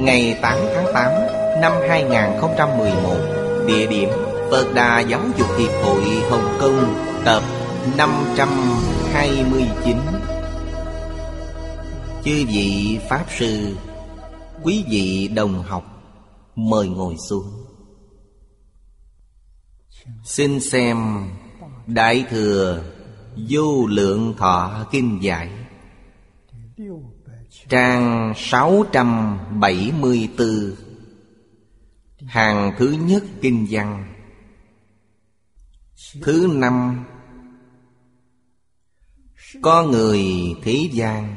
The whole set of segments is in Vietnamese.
Ngày 8 tháng 8 năm 2011 Địa điểm Phật Đà Giáo dục Hiệp hội Hồng Kông, Tập 529 Chư vị Pháp Sư, Quý vị đồng học, Mời ngồi xuống. Xin xem Đại Thừa Vô Lượng Thọ Kinh Giải. Trang 674 Hàng thứ nhất Kinh văn. Thứ năm, Có người thế gian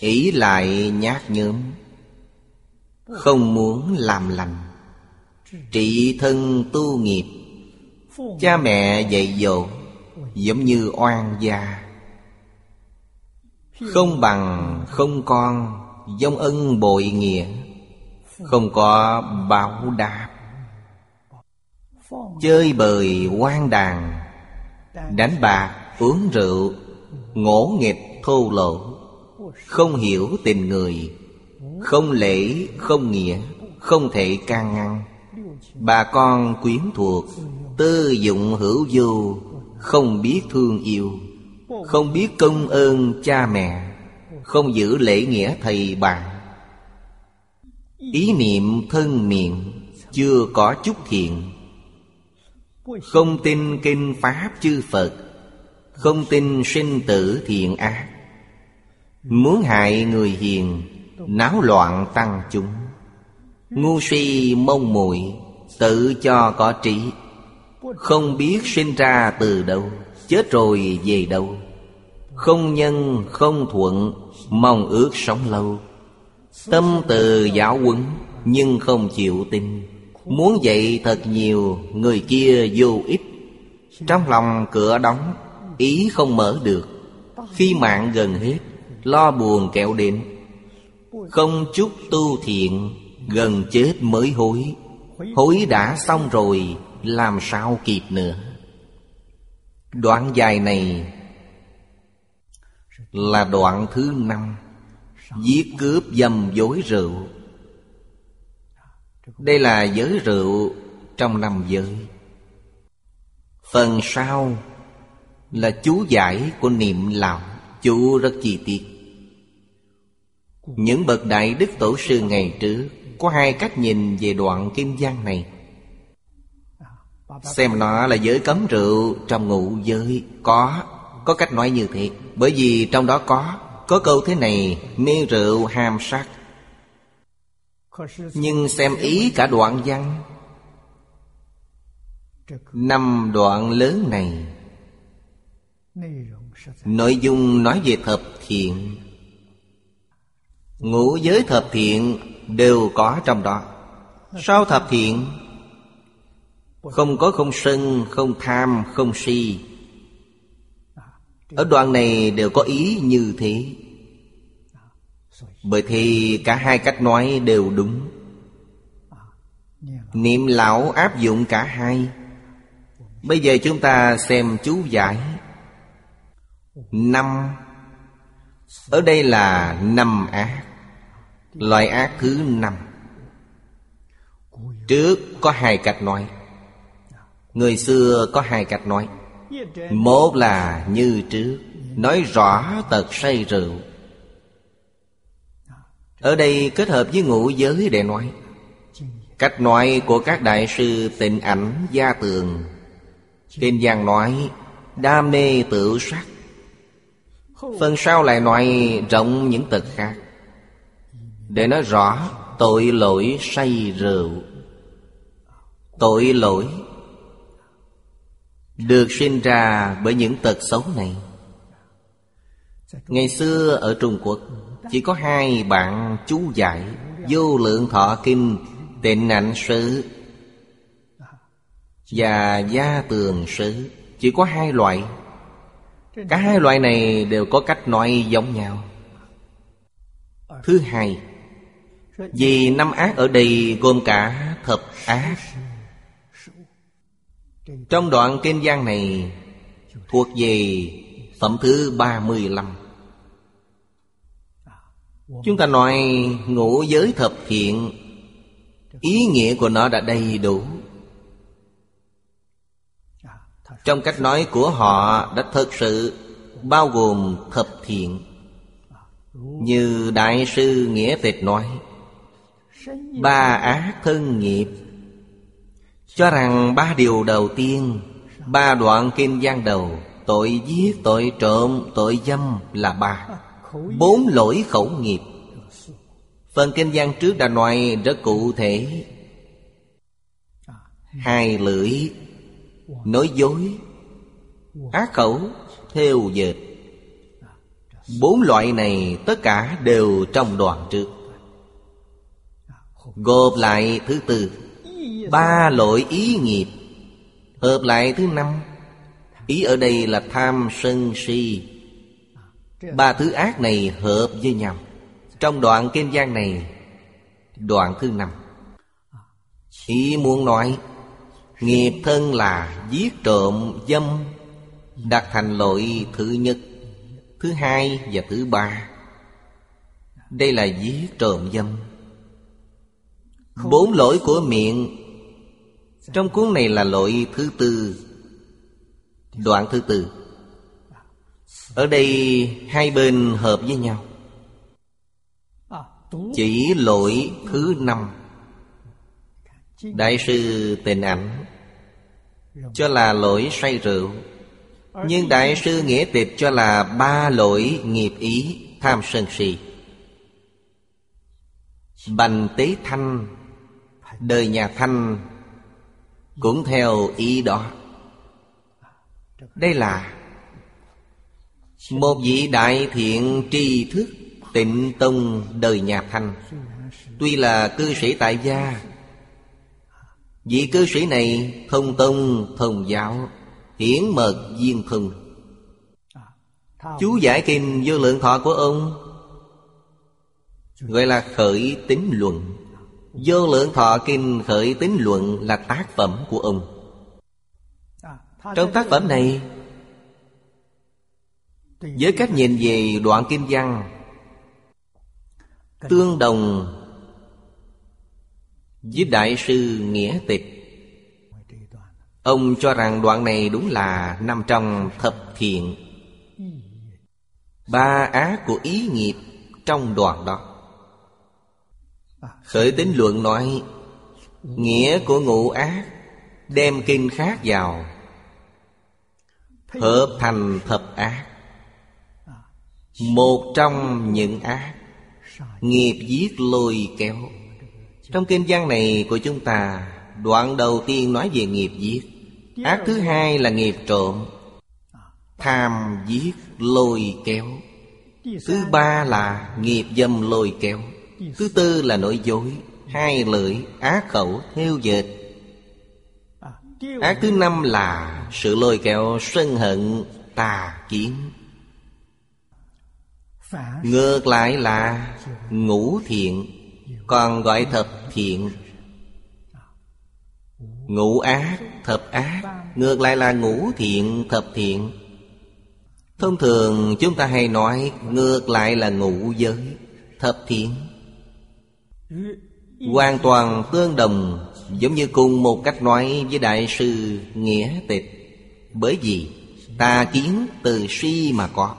ỷ lại nhát nhớm, Không muốn làm lành. Trị thân tu nghiệp, Cha mẹ dạy dỗ, Giống như oan gia không bằng không con, Dông ân bội nghĩa. Không có báo đáp. Chơi bời quan đàn, Đánh bạc, uống rượu, Ngỗ nghịch, thô lỗ. Không hiểu tình người, Không lễ, không nghĩa, Không thể can ngăn. Bà con quyến thuộc, Tư dụng hữu du, Không biết thương yêu không biết công ơn cha mẹ, Không giữ lễ nghĩa thầy bạn Ý niệm thân miệng Chưa có chút thiện. Không tin kinh Pháp chư Phật, Không tin sinh tử thiện ác. Muốn hại người hiền, Náo loạn tăng chúng. Ngu si mông muội, Tự cho có trí. Không biết sinh ra từ đâu. Chết rồi về đâu? Không nhân, không thuận, Mong ước sống lâu. Tâm từ giáo quấn Nhưng không chịu tin. Muốn dạy thật nhiều, Người kia vô ích. Trong lòng cửa đóng, Ý không mở được. Khi mạng gần hết, Lo buồn kẹo đến. Không chút tu thiện, Gần chết mới hối. Hối đã xong rồi, Làm sao kịp nữa? Đoạn dài này Là đoạn thứ năm. Giết cướp dâm dối rượu. Đây là giới rượu trong năm giới. Phần sau là chú giải của niệm lão Chú rất chi tiết. Những bậc đại đức tổ sư ngày trước Có hai cách nhìn về đoạn kim giang này. Xem nó là giới cấm rượu Trong ngụ giới. Có Có cách nói như thế. Bởi vì trong đó có Có câu thế này Mê rượu ham sắc Nhưng xem ý cả đoạn văn. Năm đoạn lớn này, Nội dung nói về thập thiện. Ngũ giới thập thiện Đều có trong đó. Sao thập thiện không có không sân, không tham, không si. Ở đoạn này đều có ý như thế. Bởi thì cả hai cách nói đều đúng. Niệm lão áp dụng cả hai. Bây giờ chúng ta xem chú giải. Năm. Ở đây là năm ác. Loại ác thứ năm. Trước có hai cách nói. Người xưa có hai cách nói. Một là như trước, Nói rõ tật say rượu. Ở đây kết hợp với ngũ giới để nói. Cách nói của các đại sư tịnh ảnh gia tường. Kinh giang nói, Đam mê tự sắc. Phần sau lại nói, rộng những tật khác. Để nói rõ, tội lỗi say rượu. Tội lỗi được sinh ra bởi những tật xấu này. Ngày xưa ở Trung Quốc, Chỉ có hai bạn chú giải, Vô lượng thọ kinh, Tịnh ảnh sứ Và gia tường sứ. Chỉ có hai loại. Cả hai loại này đều có cách nói giống nhau. Thứ hai, Vì năm ác ở đây gồm cả thập ác trong đoạn kinh giang này Thuộc về phẩm thứ 35 Chúng ta nói ngũ giới thập thiện, Ý nghĩa của nó đã đầy đủ. Trong cách nói của họ đã thực sự bao gồm thập thiện. Như Đại sư Nghĩa Tịch nói, Ba ác thân nghiệp cho rằng ba điều đầu tiên Ba đoạn kinh gian đầu Tội giết, tội trộm, tội dâm là ba. Bốn lỗi khẩu nghiệp. Phần kinh gian trước đã nói rất cụ thể. Hai lưỡi Nói dối. Ác khẩu Theo dệt. Bốn loại này tất cả đều trong đoạn trước. Gộp lại thứ tư. Ba lỗi ý nghiệp. Hợp lại thứ năm. Ý ở đây là tham sân si. Ba thứ ác này hợp với nhau. Trong đoạn kinh giang này, Đoạn thứ năm. Ý muốn nói, Nghiệp thân là giết trộm dâm, Đặt thành lỗi thứ nhất, Thứ hai và thứ ba. Đây là giết trộm dâm. Bốn lỗi của miệng trong cuốn này là lỗi thứ tư, Đoạn thứ tư. Ở đây hai bên hợp với nhau. Chỉ lỗi thứ năm. Đại sư tình ảnh Cho là lỗi say rượu, Nhưng Đại sư Nghĩa Tịch cho là ba lỗi nghiệp ý tham sân si. Bành tế thanh, Đời nhà thanh cũng theo ý đó. Đây là Một vị đại thiện tri thức Tịnh tông đời nhà thanh. Tuy là cư sĩ tại gia, Vị cư sĩ này thông tông, thông giáo, Hiển mật viên thông. Chú giải kinh vô lượng thọ của ông, Gọi là khởi tính luận. Vô lượng thọ kinh khởi tính luận là tác phẩm của ông. Trong tác phẩm này, Với cách nhìn về đoạn kinh văn, Tương đồng với Đại sư Nghĩa Tịch, Ông cho rằng đoạn này đúng là nằm trong thập thiện. Ba ác của ý nghiệp trong đoạn đó. Khởi tính luận nói, Nghĩa của ngũ ác, Đem kinh khác vào, Hợp thành thập ác. Một trong những ác, Nghiệp giết lôi kéo. Trong kinh văn này của chúng ta, Đoạn đầu tiên nói về nghiệp giết. Ác thứ hai là nghiệp trộm. Tham giết lôi kéo. Thứ ba là nghiệp dâm lôi kéo. Thứ tư là nội dối Hai lưỡi á khẩu theo dệt. Ác thứ năm là sự lôi kéo sân hận tà kiến. Ngược lại là ngũ thiện Còn gọi thập thiện. Ngũ ác, thập ác Ngược lại là ngũ thiện, thập thiện. Thông thường chúng ta hay nói Ngược lại là ngũ giới Thập thiện. Hoàn toàn tương đồng, Giống như cùng một cách nói với Đại sư Nghĩa Tịch. Bởi vì tà kiến từ si mà có.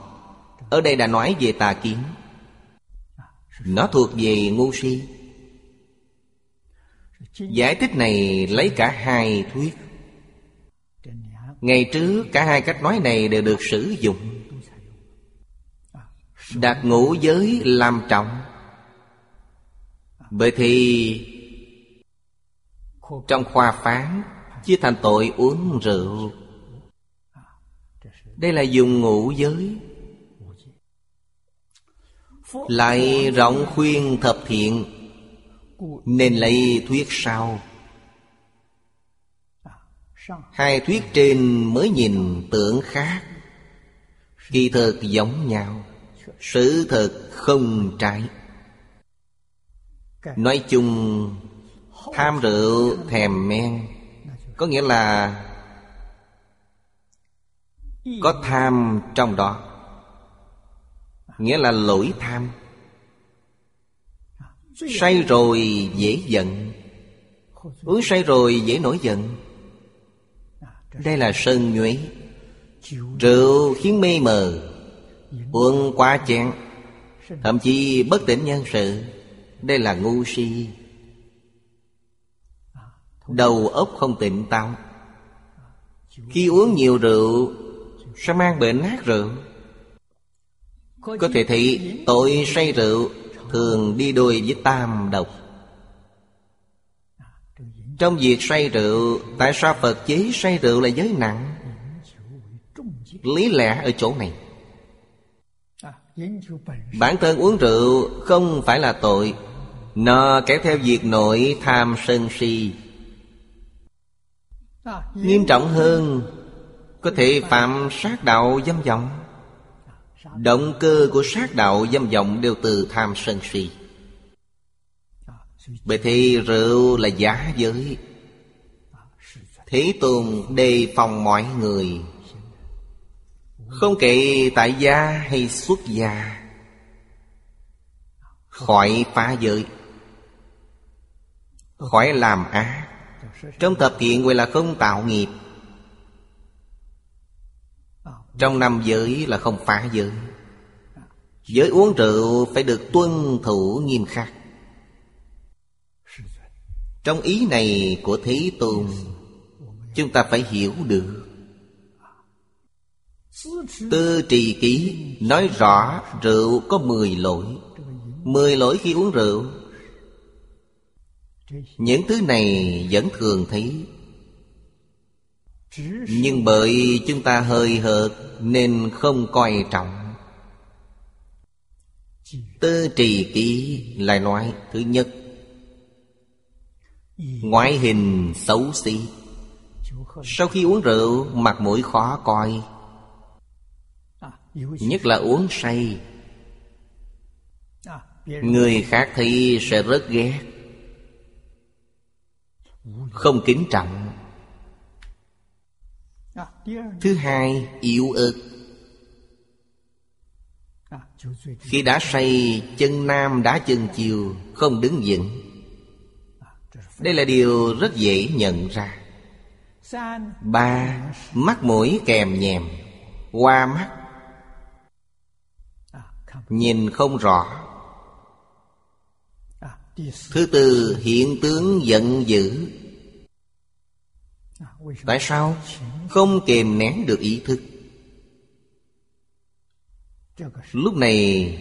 Ở đây đã nói về tà kiến. Nó thuộc về ngu si. Giải thích này lấy cả hai thuyết. Ngày trước, cả hai cách nói này đều được sử dụng. Đặt ngũ giới làm trọng. Bởi thì, Trong khoa phán, Chia thành tội uống rượu. Đây là dùng ngũ giới. Lại rộng khuyên thập thiện, Nên lấy thuyết sau. Hai thuyết trên mới nhìn tưởng khác. Kỳ thực giống nhau, Sự thật không trái. Nói chung Tham rượu thèm men. Có nghĩa là Có tham trong đó. Nghĩa là lỗi tham. Say rồi dễ giận. Uống say rồi dễ nổi giận. Đây là sân nhuế. Rượu khiến mê mờ Uống quá chén Thậm chí bất tỉnh nhân sự đây là ngu si. Đầu óc không tỉnh táo. Khi uống nhiều rượu, Sẽ mang bệnh nát rượu. Có thể thấy tội say rượu Thường đi đôi với tam độc. Trong việc say rượu, Tại sao Phật chế say rượu là giới nặng? Lý lẽ ở chỗ này. Bản thân uống rượu không phải là tội nó kéo theo việc nội tham sân si. Nghiêm trọng hơn, Có thể phạm sát đạo dâm vọng. Động cơ của sát đạo dâm vọng đều từ tham sân si. Bởi thì rượu là giá giới. Thế tồn đề phòng mọi người. Không kể tại gia hay xuất gia, Khỏi phá giới. Khỏi làm ác. Trong tập thiện gọi là không tạo nghiệp. Trong năm giới là không phá giới. Giới uống rượu phải được tuân thủ nghiêm khắc. Trong ý này của Thế Tôn, Chúng ta phải hiểu được. Tư trì ký nói rõ rượu có mười lỗi. Mười lỗi khi uống rượu những thứ này vẫn thường thấy. Nhưng bởi chúng ta hơi hợt Nên không coi trọng. Tư trì ký lại nói Thứ nhất. Ngoại hình xấu xí. Sau khi uống rượu, Mặt mũi khó coi. Nhất là uống say. Người khác thì sẽ rất ghét. Không kính trọng. Thứ hai, yếu ớt. Khi đã say, chân nam đá chân chiều, Không đứng vững. Đây là điều rất dễ nhận ra. Ba, Mắt mũi kèm nhèm. Qua mắt. Nhìn không rõ. Thứ tư, hiện tướng giận dữ. Tại sao? Không kềm nén được ý thức. Lúc này,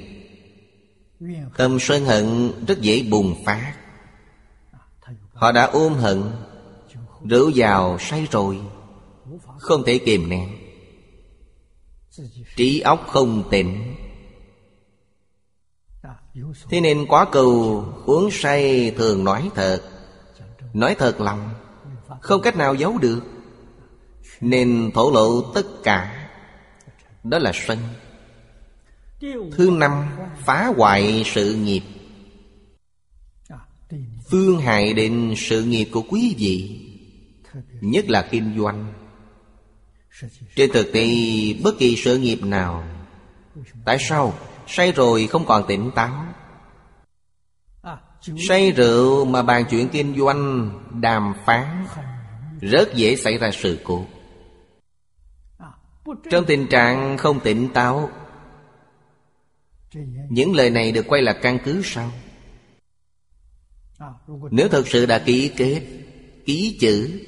Tâm sân hận rất dễ bùng phát. Họ đã ôm hận Rượu vào say rồi, Không thể kìm nén. Trí óc không tỉnh. Thế nên quá cầu uống say thường nói thật. Nói thật lòng không cách nào giấu được. Nên thổ lộ tất cả. Đó là sân. Thứ năm, Phá hoại sự nghiệp. Phương hại đến sự nghiệp của quý vị, Nhất là kinh doanh. Trên thực tế, bất kỳ sự nghiệp nào, Tại sao Say rồi không còn tỉnh táo? Say rượu mà bàn chuyện kinh doanh, Đàm phán, Rất dễ xảy ra sự cố. Trong tình trạng không tỉnh táo, Những lời này được quay là căn cứ sao Nếu thật sự đã ký kết, Ký chữ,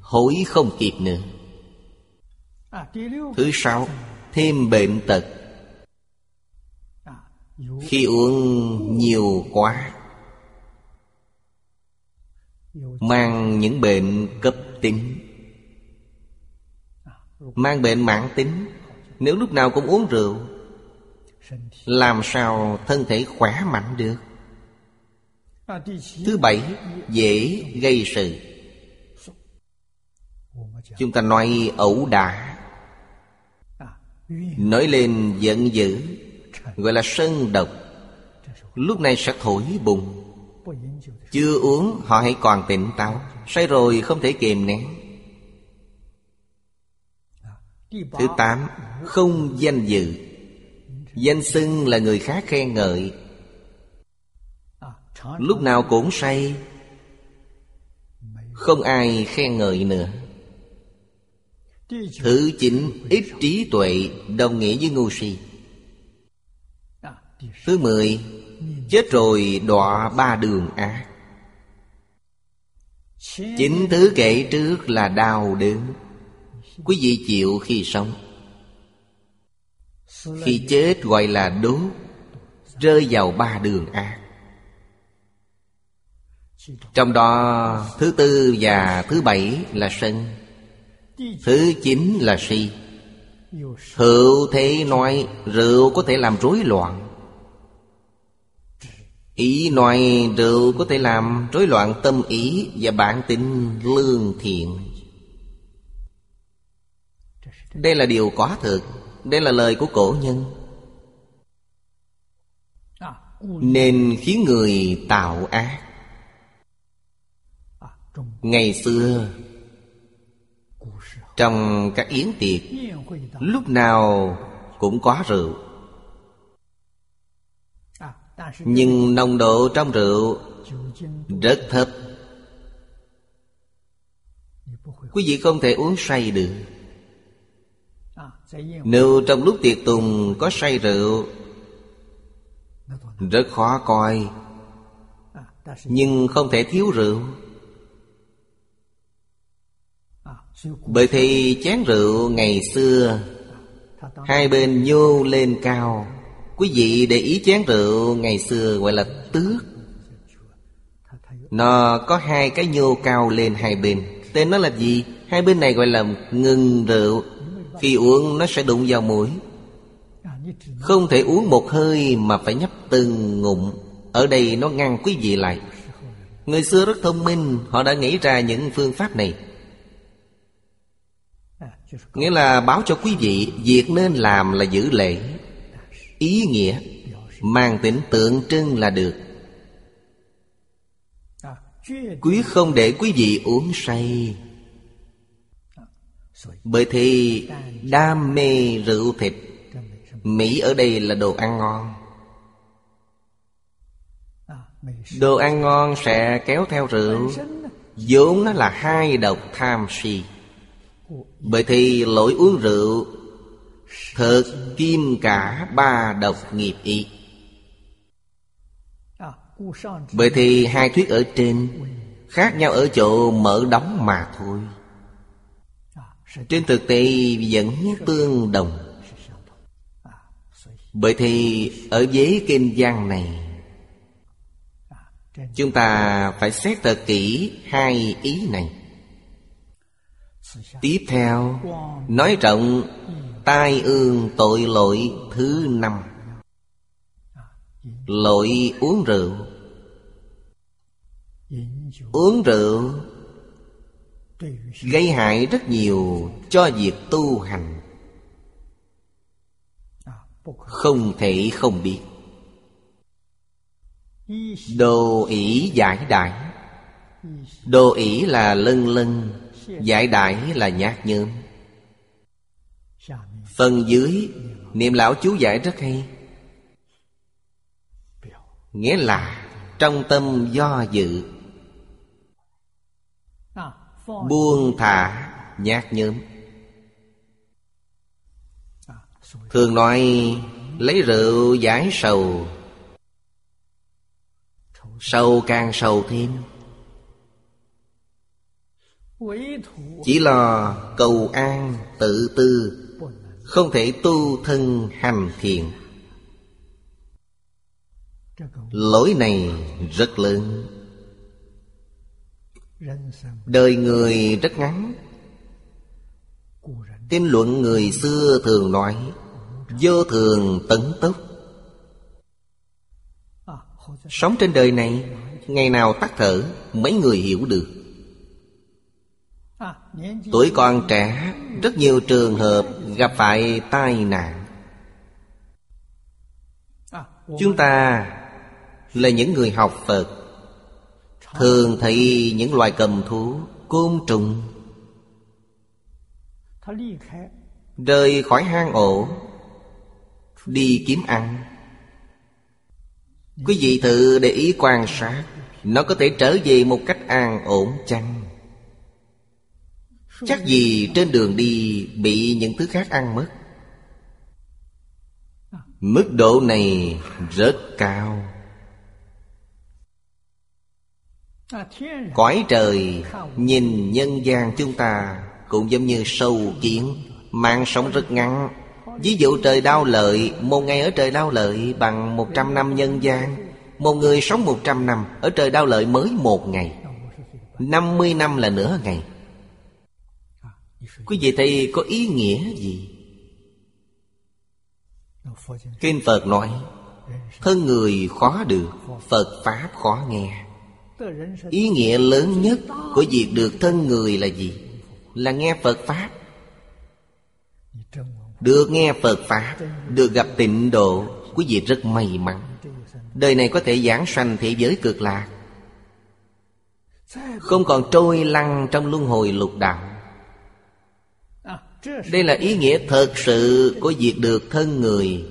Hối không kịp nữa. Thứ sáu, Thêm bệnh tật. Khi uống nhiều quá Mang những bệnh cấp tính. Mang bệnh mãn tính. Nếu lúc nào cũng uống rượu Làm sao thân thể khỏe mạnh được? Thứ bảy Dễ gây sự. Chúng ta nói ẩu đả. Nói lên giận dữ Gọi là sân độc. Lúc này sẽ thổi bùng. Chưa uống, họ hãy còn tỉnh táo. Say rồi không thể kìm nén. Thứ tám, Không danh dự. Danh xưng là người khác khen ngợi. Lúc nào cũng say. Không ai khen ngợi nữa. Thứ chín, Ít trí tuệ, Đồng nghĩa với ngu si. Thứ mười, Chết rồi đọa ba đường ác. Chính thứ kể trước là đau đớn. Quý vị chịu khi sống. Khi chết gọi là đốt Rơi vào ba đường ác. Trong đó, thứ tư và thứ bảy là sân, Thứ chín là si. Hữu thế nói, rượu có thể làm rối loạn. Ý nói rượu có thể làm rối loạn tâm ý Và bản tính lương thiện. Đây là điều có thực, Đây là lời của cổ nhân. Nên khiến người tạo ác. Ngày xưa, Trong các yến tiệc, Lúc nào cũng có rượu nhưng nồng độ trong rượu rất thấp. Quý vị không thể uống say được. Nếu trong lúc tiệc tùng có say rượu, rất khó coi. Nhưng không thể thiếu rượu. Bởi thì chén rượu ngày xưa, hai bên nhô lên cao. Quý vị để ý chén rượu ngày xưa gọi là tước. Nó có hai cái nhô cao lên hai bên. Tên nó là gì? Hai bên này gọi là ngừng rượu. Khi uống, nó sẽ đụng vào mũi. Không thể uống một hơi mà phải nhấp từng ngụm. Ở đây nó ngăn quý vị lại. Người xưa rất thông minh, Họ đã nghĩ ra những phương pháp này. Nghĩa là báo cho quý vị, Việc nên làm là giữ lễ ý nghĩa, mang tính tượng trưng là được. Quý không để quý vị uống say. Bởi thì đam mê rượu thịt, mỹ ở đây là đồ ăn ngon. Đồ ăn ngon sẽ kéo theo rượu, vốn nó là hai độc tham si. Bởi thì lỗi uống rượu Thực kim cả ba độc nghiệp ý. Bởi thì hai thuyết ở trên Khác nhau ở chỗ mở đóng mà thôi. Trên thực tế vẫn tương đồng. Bởi thì ở giấy kinh văn này, Chúng ta phải xét thật kỹ hai ý này. Tiếp theo, Nói rộng Tai ương tội lỗi thứ năm. Lỗi uống rượu. Uống rượu Gây hại rất nhiều cho việc tu hành. Không thể không biết. Đồ ỷ giải đại. Đồ ỷ là lân lân, Giải đại là nhát nhớm. Phần dưới, Niệm lão chú giải rất hay. Nghĩa là, Trong tâm do dự. Buông thả, nhát nhớm. Thường nói Lấy rượu giải sầu. Sâu càng sâu thêm. Chỉ lo cầu an tự tư. Không thể tu thân hành thiền Lỗi này rất lớn. Đời người rất ngắn. Kinh luận người xưa thường nói, Vô thường tấn tốc. Sống trên đời này, Ngày nào tắt thở, Mấy người hiểu được. Tuổi còn trẻ, Rất nhiều trường hợp gặp phải tai nạn. Chúng ta là những người học Phật. Thường thấy những loài cầm thú, Côn trùng Rời khỏi hang ổ, Đi kiếm ăn. Quý vị thử để ý quan sát, Nó có thể trở về một cách an ổn chăng? Chắc gì trên đường đi Bị những thứ khác ăn mất. Mức độ này rất cao. Cõi trời Nhìn nhân gian chúng ta Cũng giống như sâu kiến Mạng sống rất ngắn. Ví dụ trời đau lợi, Một ngày ở trời đau lợi bằng một trăm năm nhân gian. Một người sống một trăm năm, Ở trời đau lợi mới một ngày. Năm mươi năm là nửa ngày. Quý vị thấy có ý nghĩa gì? Kinh Phật nói, Thân người khó được, Phật Pháp khó nghe. Ý nghĩa lớn nhất của việc được thân người là gì? Là nghe Phật Pháp. Được nghe Phật Pháp, Được gặp tịnh độ, Quý vị rất may mắn. Đời này có thể giảng sanh thế giới cực lạc. Không còn trôi lăn trong luân hồi lục đạo. Đây là ý nghĩa thật sự của việc được thân người.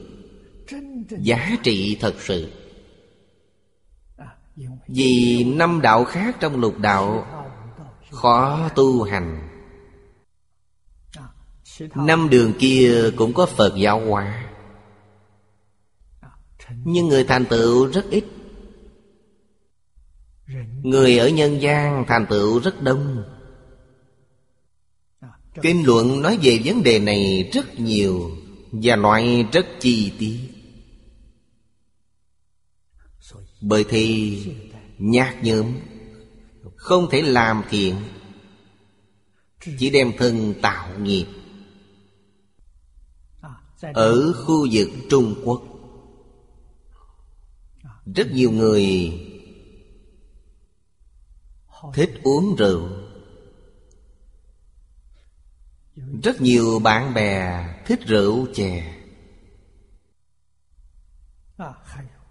Giá trị thật sự. Vì năm đạo khác trong lục đạo Khó tu hành. Năm đường kia cũng có Phật giáo hóa. Nhưng người thành tựu rất ít. Người ở nhân gian thành tựu rất đông. Kinh luận nói về vấn đề này rất nhiều Và loại rất chi tiết. Bởi thì nhát nhớm, Không thể làm thiện, Chỉ đem thân tạo nghiệp. Ở khu vực Trung Quốc, Rất nhiều người Thích uống rượu. Rất nhiều bạn bè thích rượu chè.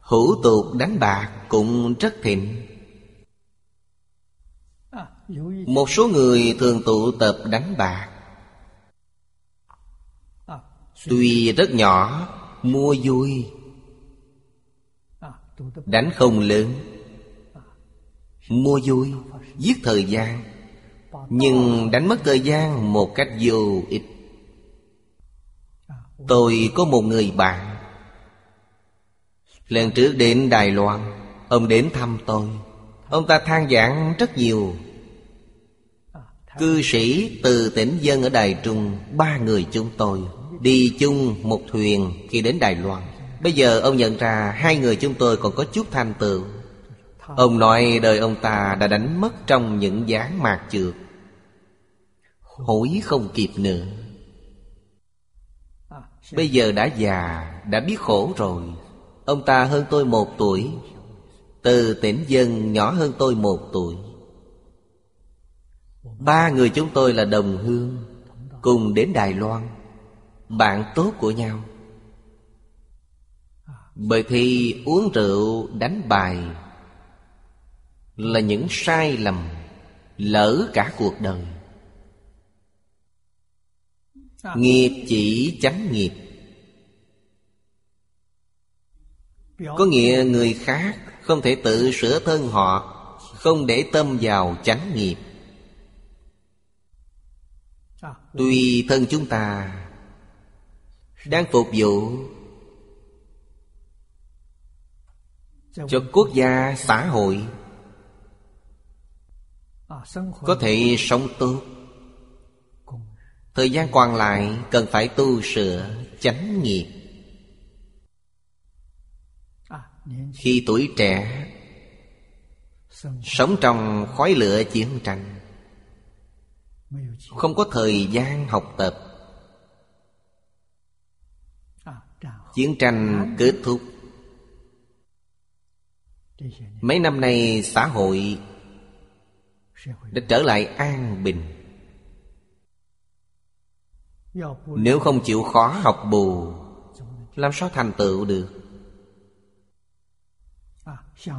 Hữu tục đánh bạc cũng rất thịnh. Một số người thường tụ tập đánh bạc. Tuy rất nhỏ, Mua vui. Đánh không lớn. Mua vui, Giết thời gian. Nhưng đánh mất thời gian một cách vô ích. Tôi có một người bạn. Lần trước đến Đài Loan, Ông đến thăm tôi. Ông ta than giảng rất nhiều. Cư sĩ từ tỉnh dân ở Đài Trung, Ba người chúng tôi, Đi chung một thuyền khi đến Đài Loan. Bây giờ ông nhận ra Hai người chúng tôi còn có chút thành tựu. Ông nói đời ông ta đã đánh mất trong những dáng mạc trượt. Hối không kịp nữa. Bây giờ đã già, Đã biết khổ rồi. Ông ta hơn tôi một tuổi. Từ tỉnh dân nhỏ hơn tôi một tuổi. Ba người chúng tôi là đồng hương, Cùng đến Đài Loan. Bạn tốt của nhau. Bởi thì uống rượu, đánh bài Là những sai lầm, Lỡ cả cuộc đời. Nghiệp chỉ chánh nghiệp. Có nghĩa người khác không thể tự sửa thân họ Không để tâm vào chánh nghiệp. Tuy thân chúng ta Đang phục vụ cho quốc gia xã hội. Có thể sống tốt thời gian còn lại cần phải tu sửa, chánh nghiệp. Khi tuổi trẻ, sống trong khói lửa chiến tranh, không có thời gian học tập. Chiến tranh kết thúc. Mấy năm nay xã hội đã trở lại an bình nếu không chịu khó học bù, làm sao thành tựu được?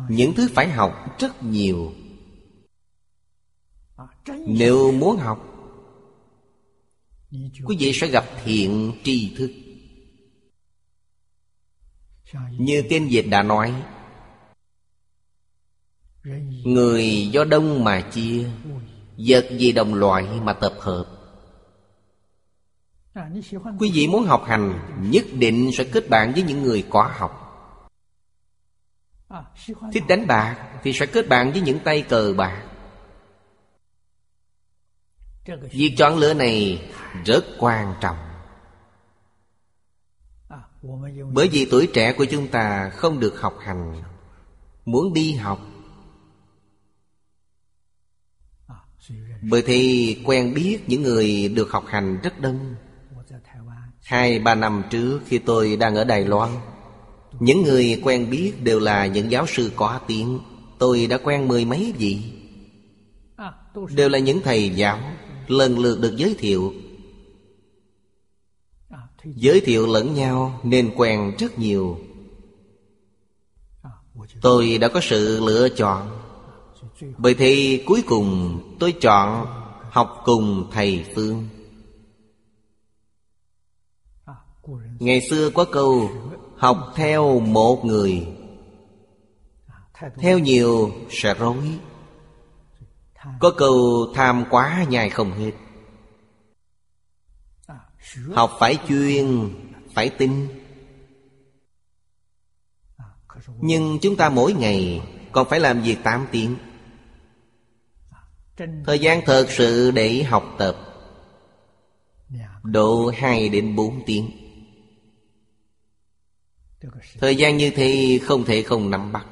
Những thứ phải học rất nhiều. Nếu muốn học, quý vị sẽ gặp thiện tri thức. Như tiên dịch đã nói, người do đông mà chia, vật gì đồng loại mà tập hợp? Quý vị muốn học hành nhất định sẽ kết bạn với những người có học. Thích đánh bạc thì sẽ kết bạn với những tay cờ bạc. Việc chọn lựa này rất quan trọng. Bởi vì tuổi trẻ của chúng ta không được học hành muốn đi học. Bởi thì quen biết những người được học hành rất đông Hai, ba năm trước khi tôi đang ở Đài Loan, Những người quen biết đều là những giáo sư có tiếng. Tôi đã quen mười mấy vị. Đều là những thầy giáo Lần lượt được giới thiệu. Giới thiệu lẫn nhau nên quen rất nhiều. Tôi đã có sự lựa chọn. Bởi thì cuối cùng tôi chọn học cùng thầy Phương. Ngày xưa có câu Học theo một người. Theo nhiều sẽ rối. Có câu tham quá nhai không hết. Học phải chuyên, Phải tin. Nhưng chúng ta mỗi ngày Còn phải làm việc 8 tiếng. Thời gian thật sự để học tập. Độ 2 đến 4 tiếng. Thời gian như thế không thể không nắm bắt.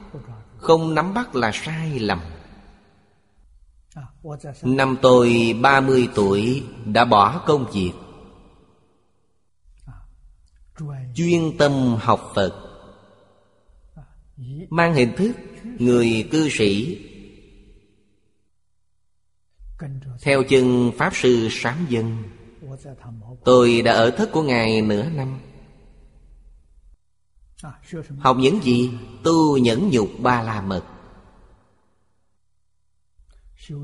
Không nắm bắt là sai lầm. Năm tôi 30 tuổi đã bỏ công việc. Chuyên tâm học Phật. Mang hình thức người cư sĩ. Theo chân Pháp Sư Sám Dân, Tôi đã ở thất của Ngài nửa năm. Học những gì? Tu nhẫn nhục ba la mật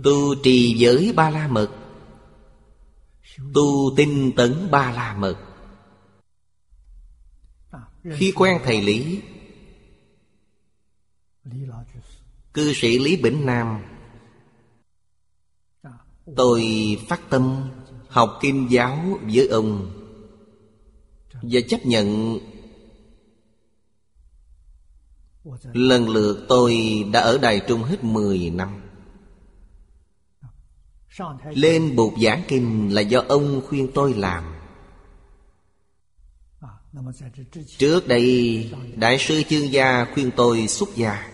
Tu trì giới ba la mật Tu tinh tấn ba la mật Khi quen thầy Lý. Cư sĩ Lý Bỉnh Nam. Tôi phát tâm học kim giáo với ông Và chấp nhận Lần lượt tôi đã ở Đài Trung hết 10 năm. Lên bục giảng kinh là do ông khuyên tôi làm. Trước đây, Đại sư chương gia khuyên tôi xuất gia.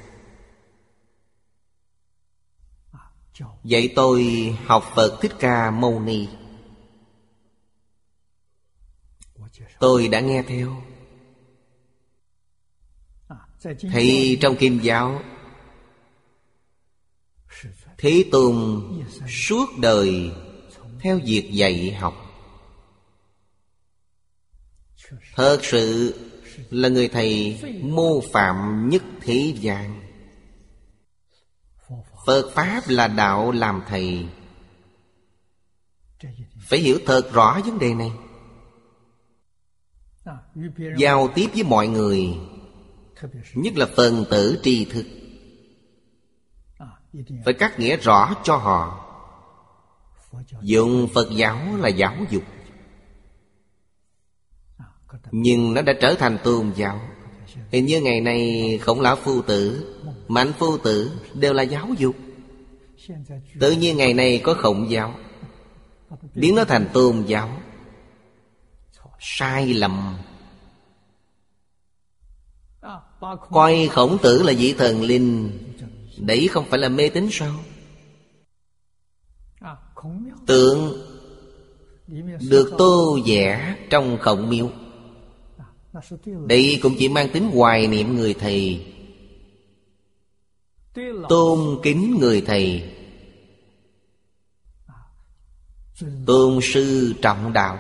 Dạy tôi học Phật Thích Ca Mâu Ni. Tôi đã nghe theo thì trong Kim giáo, Thế Tôn suốt đời Theo việc dạy học. Thật sự là người thầy mô phạm nhất thế gian. Phật Pháp là đạo làm thầy. Phải hiểu thật rõ vấn đề này. Giao tiếp với mọi người Nhất là phần tử tri thức. Phải cắt nghĩa rõ cho họ. Dùng Phật giáo là giáo dục. Nhưng nó đã trở thành tôn giáo. Hình như ngày nay, khổng lão phu tử, Mạnh phu tử đều là giáo dục. Tự nhiên ngày nay có khổng giáo. Biến nó thành tôn giáo. Sai lầm. Coi khổng tử là vị thần linh Đấy không phải là mê tín sao? Tượng Được tô vẽ trong khổng miếu. Đây cũng chỉ mang tính hoài niệm người thầy, Tôn kính người thầy. Tôn sư trọng đạo,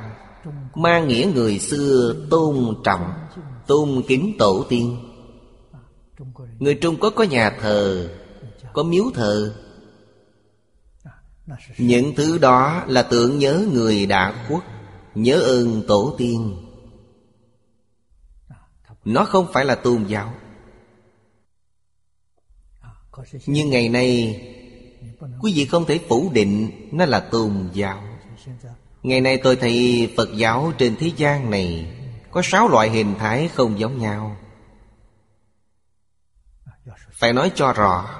Mang nghĩa người xưa tôn trọng, Tôn kính tổ tiên. Người Trung Quốc có nhà thờ, Có miếu thờ. Những thứ đó là tưởng nhớ người đã khuất, Nhớ ơn tổ tiên. Nó không phải là tôn giáo. Nhưng ngày nay, Quý vị không thể phủ định Nó là tôn giáo. Ngày nay tôi thấy Phật giáo trên thế gian này Có sáu loại hình thái không giống nhau. Phải nói cho rõ,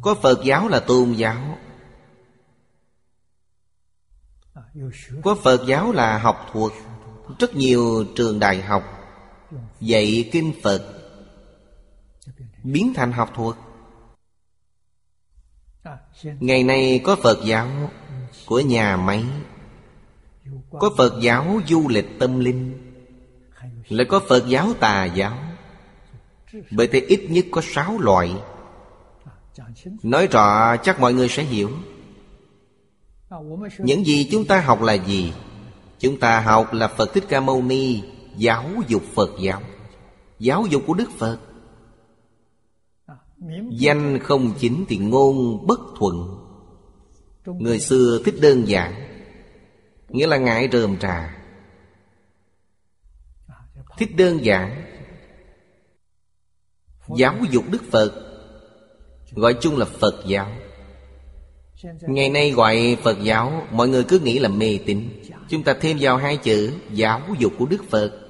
Có Phật giáo là tôn giáo, Có Phật giáo là học thuộc Rất nhiều trường đại học Dạy kinh Phật Biến thành học thuộc. Ngày nay có Phật giáo của nhà máy, Có Phật giáo du lịch tâm linh, Lại có Phật giáo tà giáo bởi thế ít nhất có sáu loại. Nói rõ, chắc mọi người sẽ hiểu. Những gì chúng ta học là gì? Chúng ta học là Phật Thích Ca Mâu Ni, Giáo dục Phật giáo. Giáo dục của Đức Phật. Danh không chính thì ngôn bất thuận. Người xưa thích đơn giản, Nghĩa là ngại rườm trà Thích đơn giản Giáo dục Đức Phật. Gọi chung là Phật giáo. Ngày nay gọi Phật giáo, Mọi người cứ nghĩ là mê tín. Chúng ta thêm vào hai chữ, Giáo dục của Đức Phật.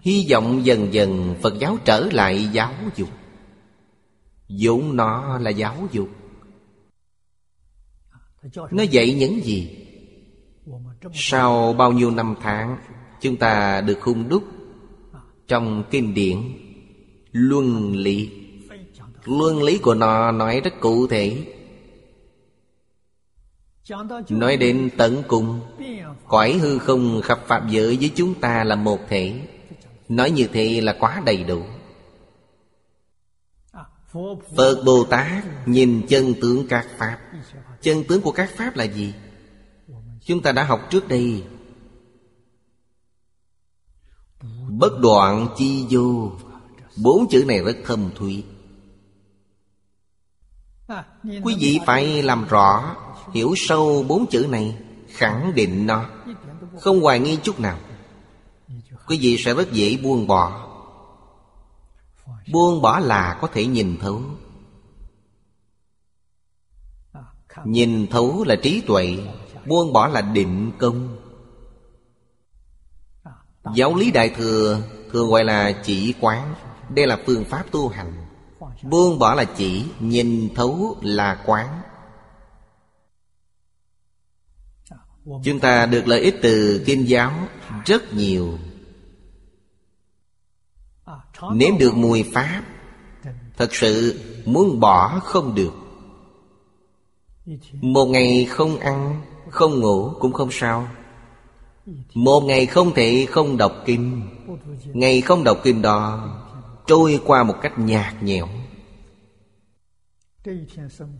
Hy vọng dần dần Phật giáo trở lại giáo dục. Vốn nó là giáo dục. Nó dạy những gì? Sau bao nhiêu năm tháng, Chúng ta được hung đúc trong kinh điển. Luân lý. Luân lý của nó nói rất cụ thể. Nói đến tận cùng Cõi hư không khắp Pháp giới với chúng ta là một thể. Nói như thế là quá đầy đủ. Phật Bồ Tát nhìn chân tướng các Pháp. Chân tướng của các Pháp là gì? Chúng ta đã học trước đây. Bất đoạn chi vô. Bốn chữ này rất thâm thúy. Quý vị phải làm rõ, Hiểu sâu bốn chữ này, Khẳng định nó. Không hoài nghi chút nào. Quý vị sẽ rất dễ buông bỏ. Buông bỏ là có thể nhìn thấu. Nhìn thấu là trí tuệ, Buông bỏ là định công. Giáo lý Đại Thừa, Thường gọi là chỉ quán. Đây là phương pháp tu hành. Buông bỏ là chỉ, Nhìn thấu là quán. Chúng ta được lợi ích từ kinh giáo Rất nhiều. Nếm được mùi Pháp, Thật sự muốn bỏ không được. Một ngày không ăn, Không ngủ cũng không sao. Một ngày không thể không đọc kinh. Ngày không đọc kinh đó, Trôi qua một cách nhạt nhẽo.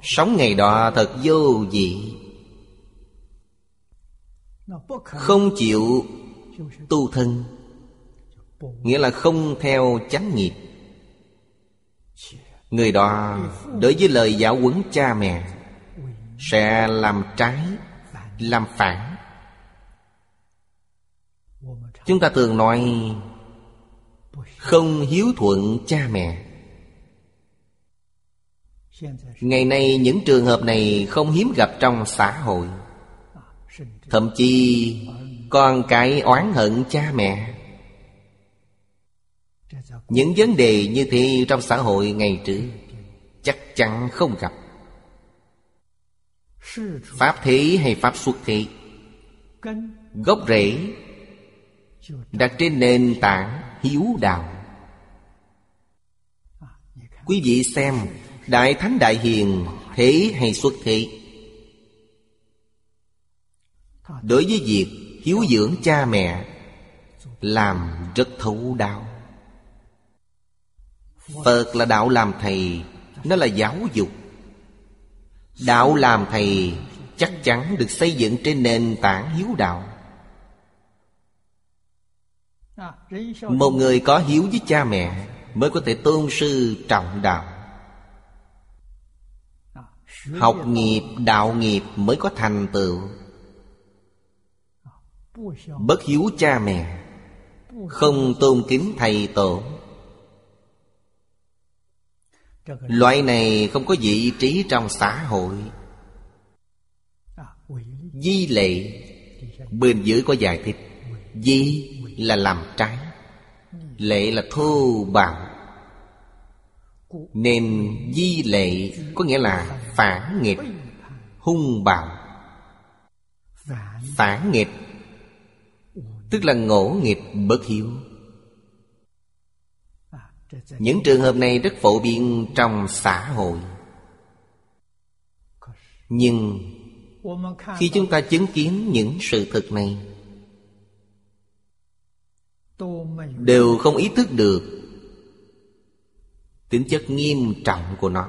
Sống ngày đó thật vô vị. Không chịu tu thân, Nghĩa là không theo chánh nghiệp. Người đó đối với lời giáo huấn cha mẹ Sẽ làm trái, Làm phản. Chúng ta thường nói Không hiếu thuận cha mẹ. Ngày nay những trường hợp này không hiếm gặp trong xã hội. Thậm chí Con cái oán hận cha mẹ. Những vấn đề như thế trong xã hội ngày trước Chắc chắn không gặp. Pháp thế hay Pháp xuất thế? Gốc rễ Đặt trên nền tảng hiếu đạo. Quý vị xem, Đại Thánh Đại Hiền Thế hay xuất thế? Đối với việc hiếu dưỡng cha mẹ, Làm rất thấu đáo. Phật là đạo làm thầy, Nó là giáo dục. Đạo làm thầy Chắc chắn được xây dựng trên nền tảng hiếu đạo. Một người có hiếu với cha mẹ Mới có thể tôn sư trọng đạo. Học nghiệp, đạo nghiệp mới có thành tựu. Bất hiếu cha mẹ Không tôn kính thầy tổ. Loại này không có vị trí trong xã hội. Di lệ Bên dưới có giải thích Di là làm trái Lệ là thô bạo. Nên di lệ có nghĩa là phản nghịch, Hung bạo. Phản nghịch Tức là ngỗ nghịch bất hiếu. Những trường hợp này rất phổ biến trong xã hội. Nhưng Khi chúng ta chứng kiến những sự thực này Đều không ý thức được Tính chất nghiêm trọng của nó.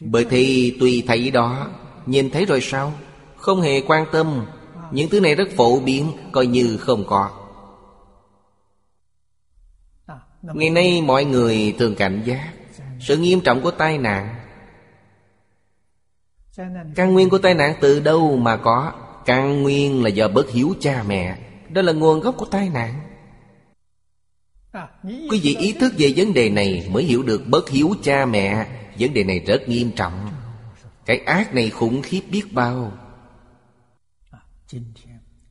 Bởi thì tùy thấy đó, Nhìn thấy rồi sao? Không hề quan tâm. Những thứ này rất phổ biến, Coi như không có. Ngày nay mọi người thường cảnh giác Sự nghiêm trọng của tai nạn. Căn nguyên của tai nạn từ đâu mà có? Căn nguyên là do bất hiếu cha mẹ. Đó là nguồn gốc của tai nạn. Quý vị ý thức về vấn đề này Mới hiểu được bất hiếu cha mẹ. Vấn đề này rất nghiêm trọng. Cái ác này khủng khiếp biết bao.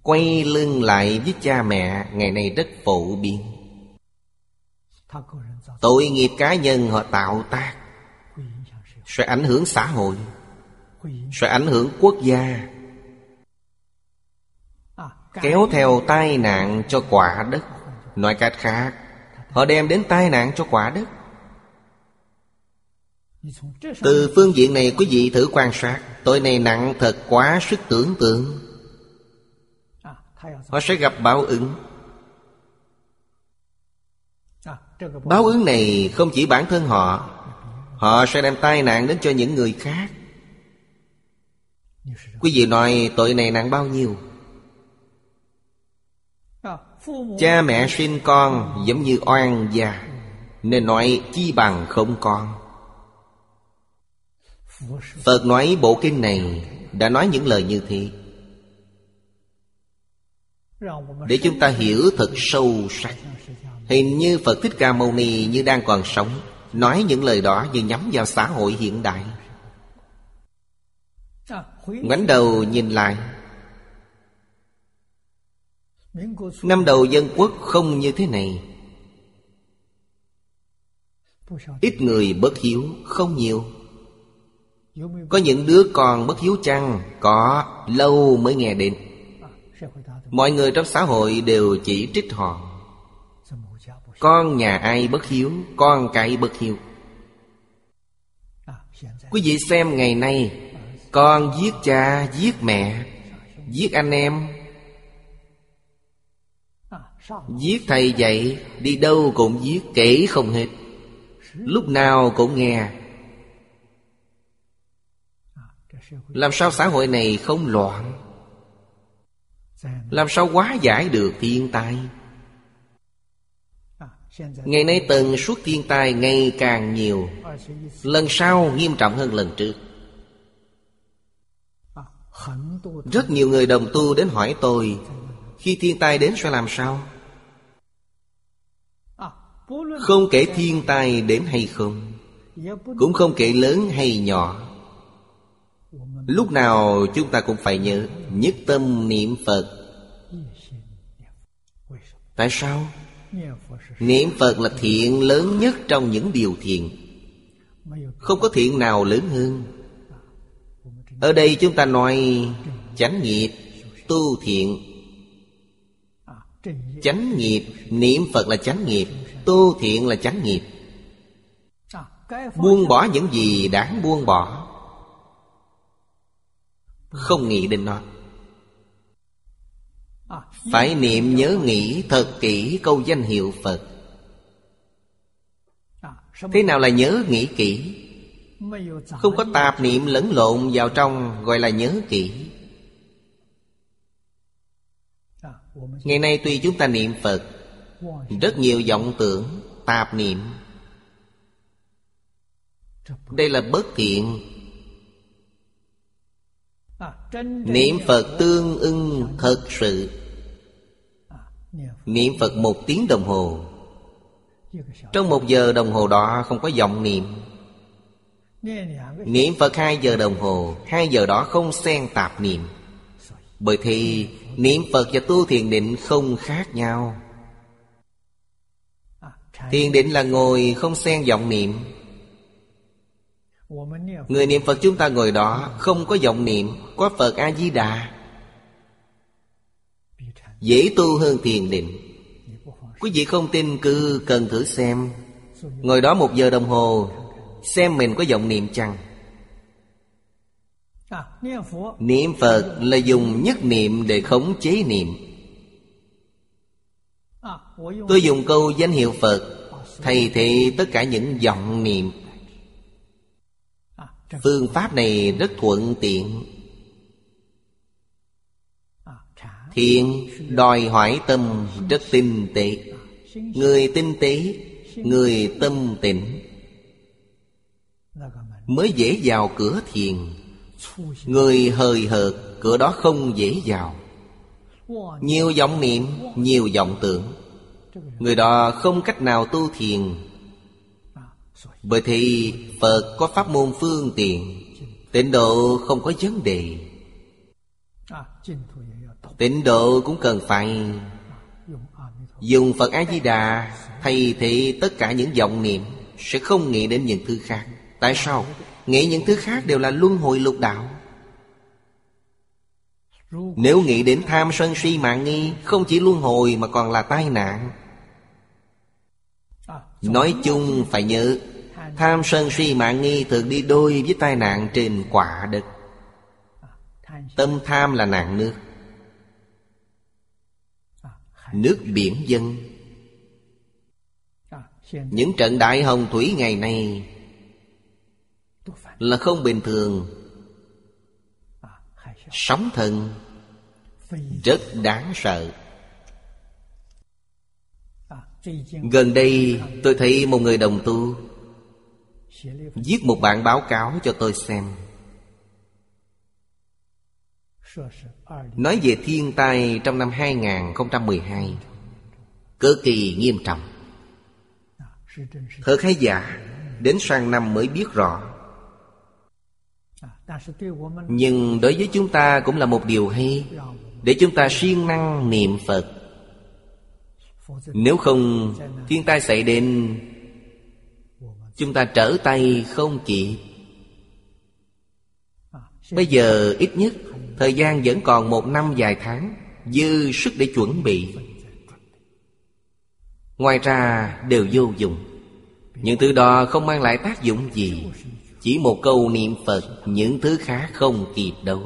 Quay lưng lại với cha mẹ, Ngày nay rất phổ biến. Tội nghiệp cá nhân họ tạo tác, Sẽ ảnh hưởng xã hội, Sẽ ảnh hưởng quốc gia. Kéo theo tai nạn cho quả đất. Nói cách khác, Họ đem đến tai nạn cho quả đất. Từ phương diện này, quý vị thử quan sát. Tội này nặng thật quá sức tưởng tượng. Họ sẽ gặp báo ứng. Báo ứng này không chỉ bản thân họ. Họ sẽ đem tai nạn đến cho những người khác. Quý vị nói tội này nặng bao nhiêu? Cha mẹ sinh con giống như oan gia Nên nói chi bằng không con. Phật nói bộ kinh này Đã nói những lời như thế. Để chúng ta hiểu thật sâu sắc Hình như Phật Thích Ca Mâu Ni như đang còn sống Nói những lời đó như nhắm vào xã hội hiện đại. Ngoảnh đầu nhìn lại Năm đầu dân quốc không như thế này. Ít người bất hiếu không nhiều. Có những đứa con bất hiếu chăng? Có lâu mới nghe đến. Mọi người trong xã hội đều chỉ trích họ. Con nhà ai bất hiếu Con cái bất hiếu. Quý vị xem ngày nay Con giết cha, giết mẹ Giết anh em Giết thầy dạy Đi đâu cũng giết kể không hết. Lúc nào cũng nghe. Làm sao xã hội này không loạn? Làm sao hóa giải được thiên tai? Ngày nay tần suất thiên tai ngày càng nhiều. Lần sau nghiêm trọng hơn lần trước. Rất nhiều người đồng tu đến hỏi tôi, Khi thiên tai đến sẽ làm sao? Không kể thiên tai đến hay không Cũng không kể lớn hay nhỏ. Lúc nào chúng ta cũng phải nhớ Nhất tâm niệm Phật. Tại sao? Niệm Phật là thiện lớn nhất trong những điều thiện. Không có thiện nào lớn hơn. Ở đây chúng ta nói chánh nghiệp, tu thiện. Chánh nghiệp, niệm Phật là chánh nghiệp. Tu thiện là chánh nghiệp. Buông bỏ những gì đáng buông bỏ. Không nghĩ đến nó. Phải niệm nhớ nghĩ thật kỹ câu danh hiệu Phật. Thế nào là nhớ nghĩ kỹ? Không có tạp niệm lẫn lộn vào trong Gọi là nhớ kỹ. Ngày nay tuy chúng ta niệm Phật rất nhiều vọng tưởng, Tạp niệm. Đây là bất thiện. Niệm Phật tương ưng thật sự. Niệm Phật một tiếng đồng hồ. Trong một giờ đồng hồ đó không có vọng niệm. Niệm Phật hai giờ đồng hồ, Hai giờ đó không xen tạp niệm. Bởi thì, niệm Phật và tu thiền định không khác nhau. Thiền định là ngồi không xen vọng niệm. Người niệm Phật chúng ta ngồi đó Không có vọng niệm, Có Phật A-di-đà. Dễ tu hơn thiền định. Quý vị không tin cứ cần thử xem. Ngồi đó một giờ đồng hồ, Xem mình có vọng niệm chăng? Niệm Phật là dùng nhất niệm để khống chế niệm. Tôi dùng câu danh hiệu Phật Thầy thị tất cả những vọng niệm. Phương pháp này rất thuận tiện. Thiện đòi hỏi tâm rất tinh tế. Người tinh tế Người tâm tịnh. Mới dễ vào cửa thiền. Người hời hợt Cửa đó không dễ vào. Nhiều vọng niệm Nhiều vọng tưởng Người đó không cách nào tu thiền. Bởi thì Phật có pháp môn phương tiện, Tịnh độ không có vấn đề. Tịnh độ cũng cần phải Dùng Phật A-di-đà Thay thế tất cả những vọng niệm, Sẽ không nghĩ đến những thứ khác. Tại sao? Nghĩ những thứ khác đều là luân hồi lục đạo. Nếu nghĩ đến tham sân si mạng nghi, Không chỉ luân hồi mà còn là tai nạn. Nói chung phải nhớ, Tham sân si mạng nghi thường đi đôi với tai nạn trên quả đất. Tâm tham là nạn nước. Nước biển dân. Những trận đại hồng thủy ngày nay Là không bình thường. Sóng thần Rất đáng sợ. Gần đây tôi thấy một người đồng tu Viết một bản báo cáo cho tôi xem. Nói về thiên tai trong năm 2012 Cực kỳ nghiêm trọng. Thật khái giả, Đến sang năm mới biết rõ. Nhưng đối với chúng ta cũng là một điều hay Để chúng ta siêng năng niệm Phật. Nếu không, thiên tai xảy đến, Chúng ta trở tay không kịp. Bây giờ ít nhất, Thời gian vẫn còn một năm vài tháng, Dư sức để chuẩn bị. Ngoài ra, đều vô dụng. Những thứ đó không mang lại tác dụng gì, Chỉ một câu niệm Phật, Những thứ khác không kịp đâu.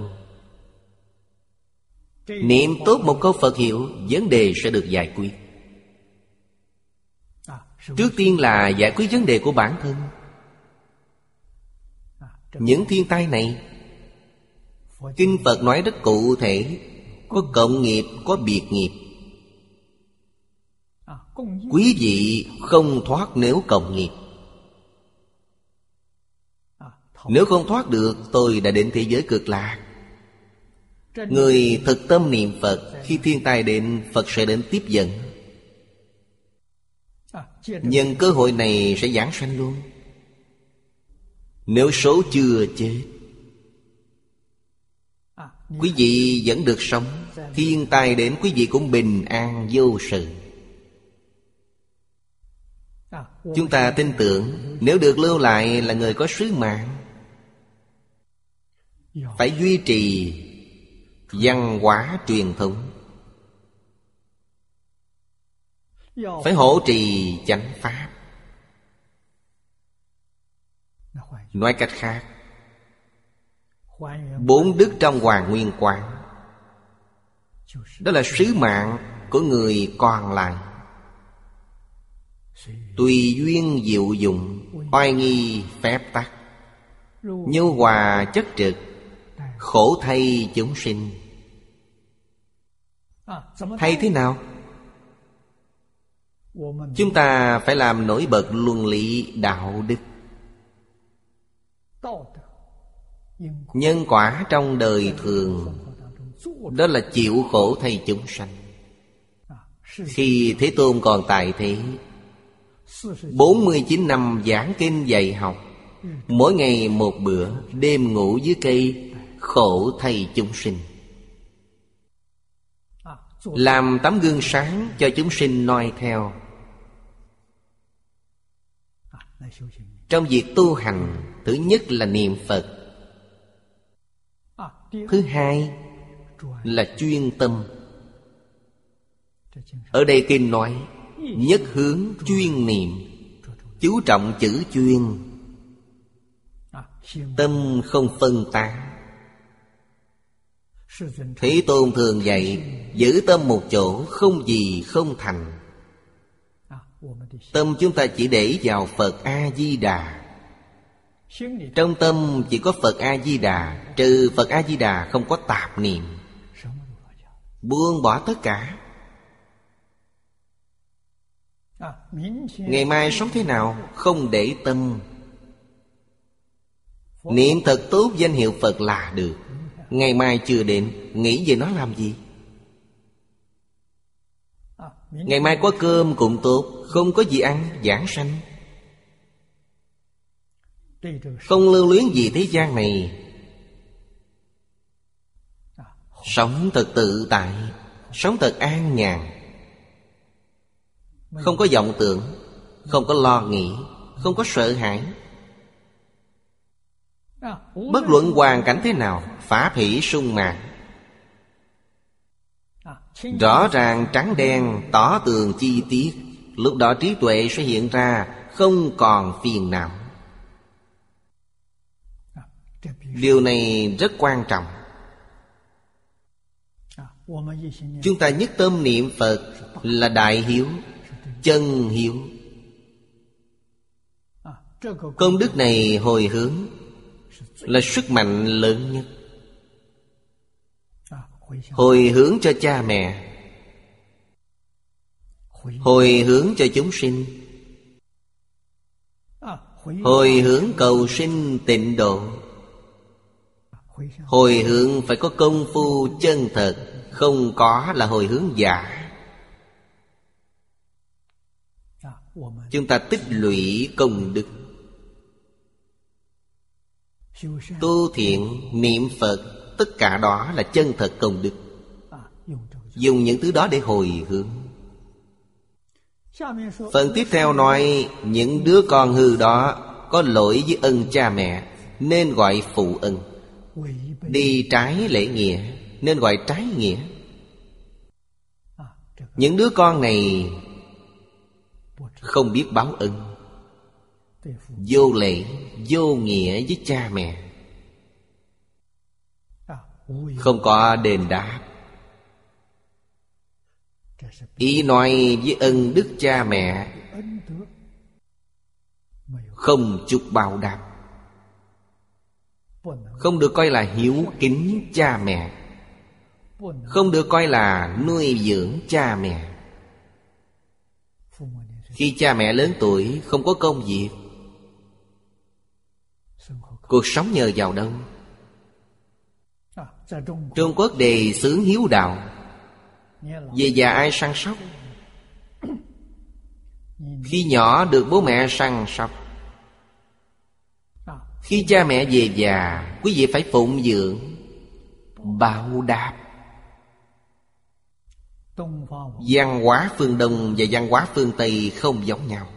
Niệm tốt một câu Phật hiệu, Vấn đề sẽ được giải quyết. Trước tiên là giải quyết vấn đề của bản thân. Những thiên tai này Kinh Phật nói rất cụ thể. Có cộng nghiệp, có biệt nghiệp. Quý vị không thoát nếu cộng nghiệp. Nếu không thoát được Tôi đã đến thế giới cực lạc. Người thực tâm niệm Phật Khi thiên tai đến Phật sẽ đến tiếp dẫn. Nhân cơ hội này sẽ giảng sanh luôn. Nếu số chưa chết Quý vị vẫn được sống. Thiên tai đến quý vị cũng bình an vô sự. Chúng ta tin tưởng Nếu được lưu lại là người có sứ mạng. Phải duy trì Văn hóa truyền thống Phải hỗ trì chánh pháp. Nói cách khác Bốn đức trong Hoàng Nguyên Quán Đó là sứ mạng của người còn lại. Tùy duyên diệu dụng Oai nghi phép tắc. Nhu hòa chất trực Khổ thay chúng sinh. Thay thế nào? Chúng ta phải làm nổi bật luân lý đạo đức. Nhân quả trong đời thường Đó là chịu khổ thay chúng sanh. Khi Thế Tôn còn tại thế 49 năm giảng kinh dạy học Mỗi ngày một bữa Đêm ngủ dưới cây Khổ thay chúng sinh làm tấm gương sáng cho chúng sinh noi theo. Trong việc tu hành, Thứ nhất là niệm Phật. Thứ hai là chuyên tâm. Ở đây kinh nói, Nhất hướng chuyên niệm, Chú trọng chữ chuyên. Tâm không phân tán Thế Tôn thường dạy, Giữ tâm một chỗ Không gì không thành. Tâm chúng ta chỉ để vào Phật A-di-đà. Trong tâm chỉ có Phật A-di-đà, Trừ Phật A-di-đà không có tạp niệm. Buông bỏ tất cả. Ngày mai sống thế nào Không để tâm. Niệm thật tốt danh hiệu Phật là được. Ngày mai chưa đến, Nghĩ về nó làm gì? Ngày mai có cơm cũng tốt, Không có gì ăn, giảng sanh. Không lưu luyến gì thế gian này. Sống thật tự tại, Sống thật an nhàn. Không có vọng tưởng, Không có lo nghĩ, Không có sợ hãi. Bất luận hoàn cảnh thế nào Phá hỷ sung mãn Rõ ràng trắng đen tỏ tường chi tiết. Lúc đó trí tuệ sẽ hiện ra Không còn phiền não. Điều này rất quan trọng. Chúng ta nhất tâm niệm Phật Là đại hiếu Chân hiếu. Công đức này hồi hướng Là sức mạnh lớn nhất Hồi hướng cho cha mẹ. Hồi hướng cho chúng sinh. Hồi hướng cầu sinh tịnh độ. Hồi hướng phải có công phu chân thật, Không có là hồi hướng giả. Chúng ta tích lũy công đức. Tu thiện niệm Phật. Tất cả đó là chân thật công đức. Dùng những thứ đó để hồi hướng. Phần tiếp theo nói, Những đứa con hư đó Có lỗi với ân cha mẹ, Nên gọi phụ ân. Đi trái lễ nghĩa, Nên gọi trái nghĩa. Những đứa con này Không biết báo ân. Vô lễ, Vô nghĩa với cha mẹ không có đền đáp. Ý nói với ân đức cha mẹ. Không chút bao đáp. Không được coi là hiếu kính cha mẹ. Không được coi là nuôi dưỡng cha mẹ. Khi cha mẹ lớn tuổi, không có công việc. Cuộc sống nhờ vào đâu? Trung Quốc đề xướng hiếu đạo. Về già ai săn sóc? Khi nhỏ được bố mẹ săn sóc. Khi cha mẹ về già, Quý vị phải phụng dưỡng. Bảo đáp. Văn hóa phương đông và văn hóa phương tây không giống nhau.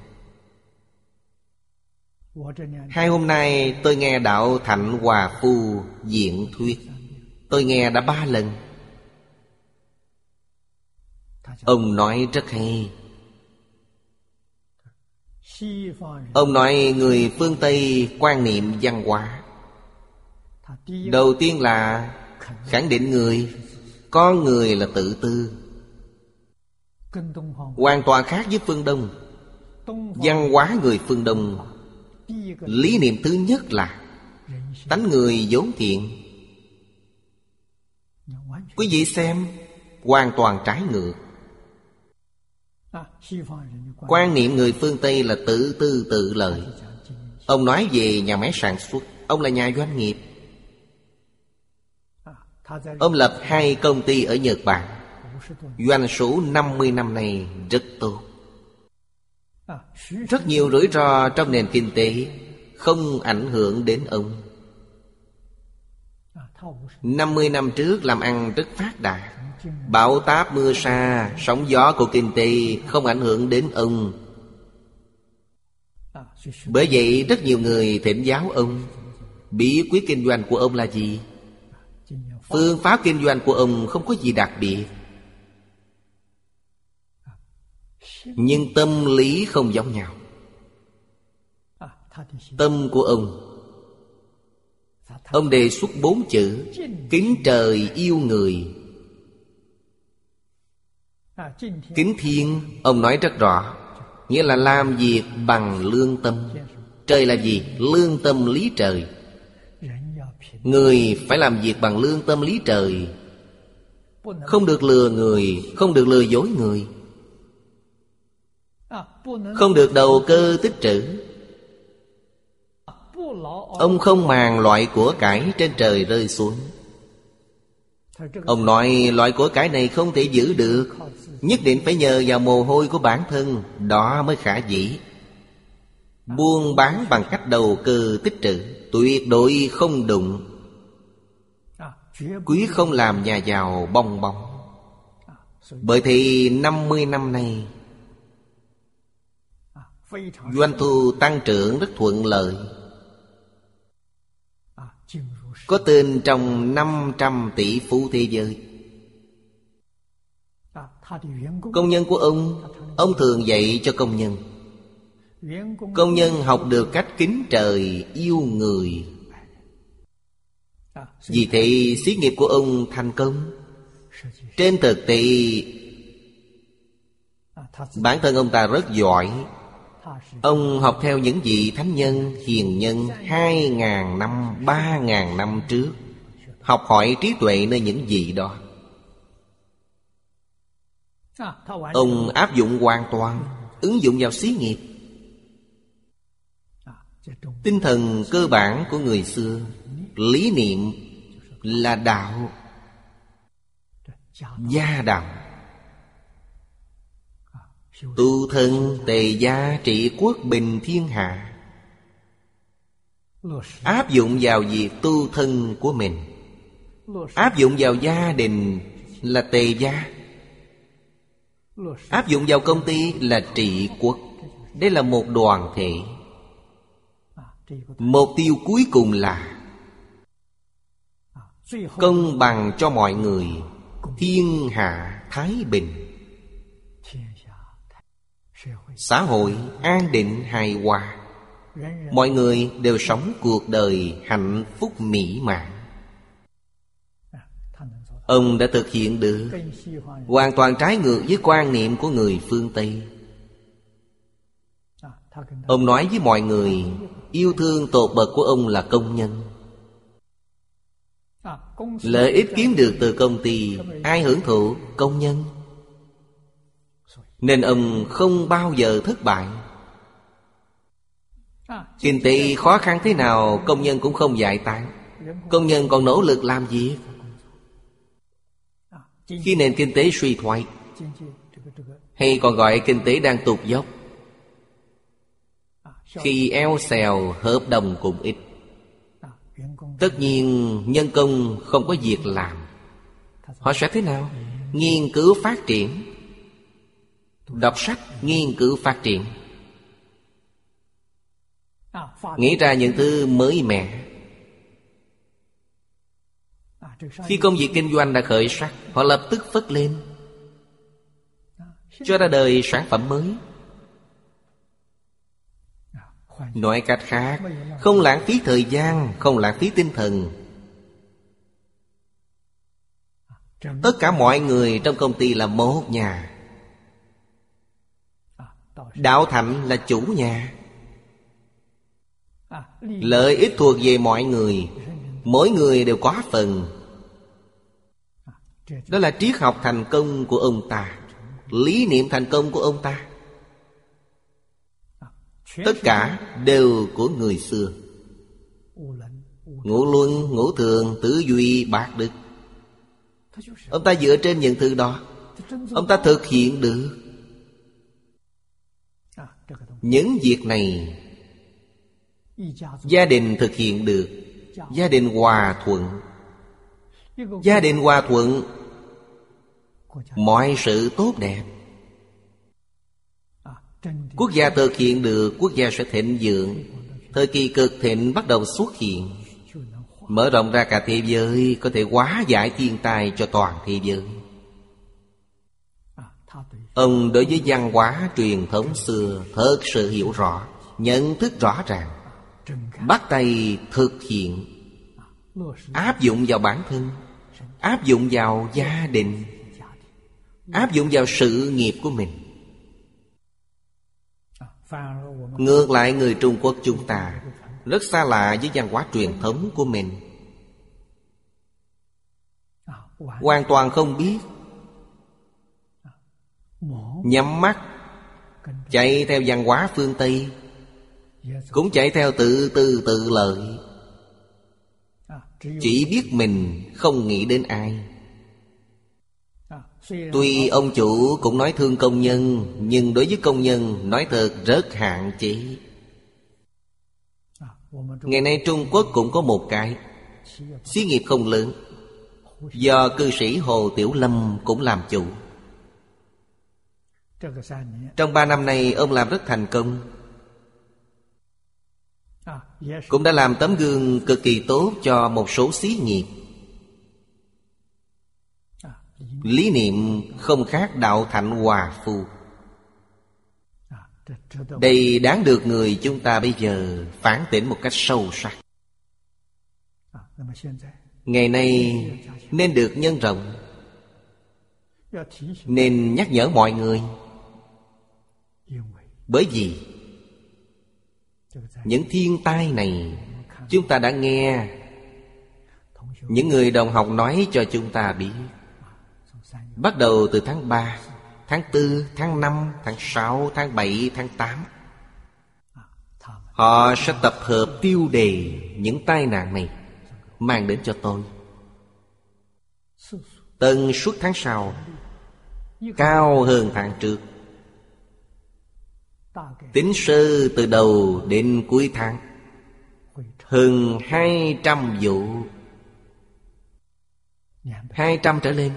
Hai hôm nay tôi nghe đạo thạnh hòa phu diễn thuyết tôi nghe đã ba lần. Ông nói rất hay. Ông nói người phương tây quan niệm văn hóa. Đầu tiên là khẳng định người, có người là tự tư. Hoàn toàn khác với phương đông. Văn hóa người phương đông, lý niệm thứ nhất là tánh người vốn thiện quý vị xem hoàn toàn trái ngược. Quan niệm người phương tây là tự tư tự lợi. Ông nói về nhà máy sản xuất ông là nhà doanh nghiệp. Ông lập hai công ty ở nhật bản. Doanh số 50 năm nay rất tốt. Rất nhiều rủi ro trong nền kinh tế Không ảnh hưởng đến ông 50 năm trước làm ăn rất phát đạt. Bão táp mưa sa, Sóng gió của kinh tế Không ảnh hưởng đến ông. Bởi vậy rất nhiều người thỉnh giáo ông. Bí quyết kinh doanh của ông là gì? Phương pháp kinh doanh của ông không có gì đặc biệt. Nhưng tâm lý không giống nhau. Tâm của ông Ông đề xuất bốn chữ, Kính trời yêu người. Kính thiên, Ông nói rất rõ, Nghĩa là làm việc bằng lương tâm. Trời là gì? Lương tâm lý trời. Người phải làm việc bằng lương tâm lý trời. Không được lừa người, Không được lừa dối người. Không được đầu cơ tích trữ. Ông không màng loại của cải trên trời rơi xuống. Ông nói, loại của cải này không thể giữ được. Nhất định phải nhờ vào mồ hôi của bản thân, Đó mới khả dĩ. Buôn bán bằng cách đầu cơ tích trữ, Tuyệt đối không đụng. Quý không làm nhà giàu bong bóng. Bởi thì 50 năm nay, Doanh thu tăng trưởng rất thuận lợi. Có tên trong 500 tỷ phú thế giới. Công nhân của ông Ông thường dạy cho công nhân. Công nhân học được cách kính trời, Yêu người. Vì thế, xí nghiệp của ông thành công. Trên thực tế, Bản thân ông ta rất giỏi. Ông học theo những vị thánh nhân, hiền nhân Hai ngàn năm, ba ngàn năm trước. Học hỏi trí tuệ nơi những vị đó. Ông áp dụng hoàn toàn Ứng dụng vào xí nghiệp. Tinh thần cơ bản của người xưa Lý niệm là đạo. Gia đạo. Tu thân tề gia trị quốc bình thiên hạ. Áp dụng vào việc tu thân của mình. Áp dụng vào gia đình là tề gia. Áp dụng vào công ty là trị quốc. Đây là một đoàn thể. Mục tiêu cuối cùng là Công bằng cho mọi người, Thiên hạ, Thái Bình. Xã hội an định hài hòa. Mọi người đều sống cuộc đời hạnh phúc mỹ mãn. Ông đã thực hiện được Hoàn toàn trái ngược với quan niệm của người phương Tây. Ông nói với mọi người, Yêu thương tột bậc của ông là công nhân. Lợi ích kiếm được từ công ty, Ai hưởng thụ? Công nhân. Nên ông không bao giờ thất bại. Kinh tế khó khăn thế nào Công nhân cũng không giải tán. Công nhân còn nỗ lực làm việc Khi nền kinh tế suy thoái Hay còn gọi kinh tế đang tụt dốc Khi eo xèo hợp đồng cũng ít. Tất nhiên nhân công không có việc làm. Họ sẽ thế nào? Nghiên cứu phát triển Đọc sách nghiên cứu phát triển. Nghĩ ra những thứ mới mẻ. Khi công việc kinh doanh đã khởi sắc, Họ lập tức phất lên. Cho ra đời sản phẩm mới. Nói cách khác, Không lãng phí thời gian, Không lãng phí tinh thần. Tất cả mọi người trong công ty là một nhà. Đạo Thạnh là chủ nhà. Lợi ích thuộc về mọi người. Mỗi người đều có phần. Đó là triết học thành công của ông ta Lý niệm thành công của ông ta. Tất cả đều của người xưa. Ngũ luân, ngũ thường, tứ duy, bạc đức. Ông ta dựa trên những thứ đó. Ông ta thực hiện được. Những việc này Gia đình thực hiện được. Gia đình hòa thuận. Gia đình hòa thuận, Mọi sự tốt đẹp. Quốc gia thực hiện được, Quốc gia sẽ thịnh vượng. Thời kỳ cực thịnh bắt đầu xuất hiện. Mở rộng ra cả thế giới, Có thể hóa giải thiên tai cho toàn thế giới. Ông đối với văn hóa truyền thống xưa Thật sự hiểu rõ, Nhận thức rõ ràng, Bắt tay thực hiện, Áp dụng vào bản thân, Áp dụng vào gia đình, Áp dụng vào sự nghiệp của mình. Ngược lại, người Trung Quốc chúng ta Rất xa lạ với văn hóa truyền thống của mình. Hoàn toàn không biết Nhắm mắt, Chạy theo văn hóa phương Tây, Cũng chạy theo tự tư tự lợi. Chỉ biết mình không nghĩ đến ai. Tuy ông chủ cũng nói thương công nhân, Nhưng đối với công nhân nói thật rất hạn chế. Ngày nay Trung Quốc cũng có một cái, Xí nghiệp không lớn. Do cư sĩ Hồ Tiểu Lâm cũng làm chủ. Trong ba năm nay ông làm rất thành công. Cũng đã làm tấm gương cực kỳ tốt cho một số xí nghiệp. Lý niệm không khác đạo thạnh hòa phù. Đây đáng được người chúng ta bây giờ phản tỉnh một cách sâu sắc. Ngày nay nên được nhân rộng Nên nhắc nhở mọi người bởi vì Những thiên tai này Chúng ta đã nghe. Những người đồng học nói cho chúng ta biết Bắt đầu từ tháng 3 Tháng 4, tháng 5, tháng 6, tháng 7, tháng 8 Họ sẽ tập hợp tiêu đề những tai nạn này Mang đến cho tôi. Tần suốt tháng sau Cao hơn tháng trước. Tính sơ từ đầu đến cuối tháng. Hơn hai trăm vụ. Hai trăm trở lên.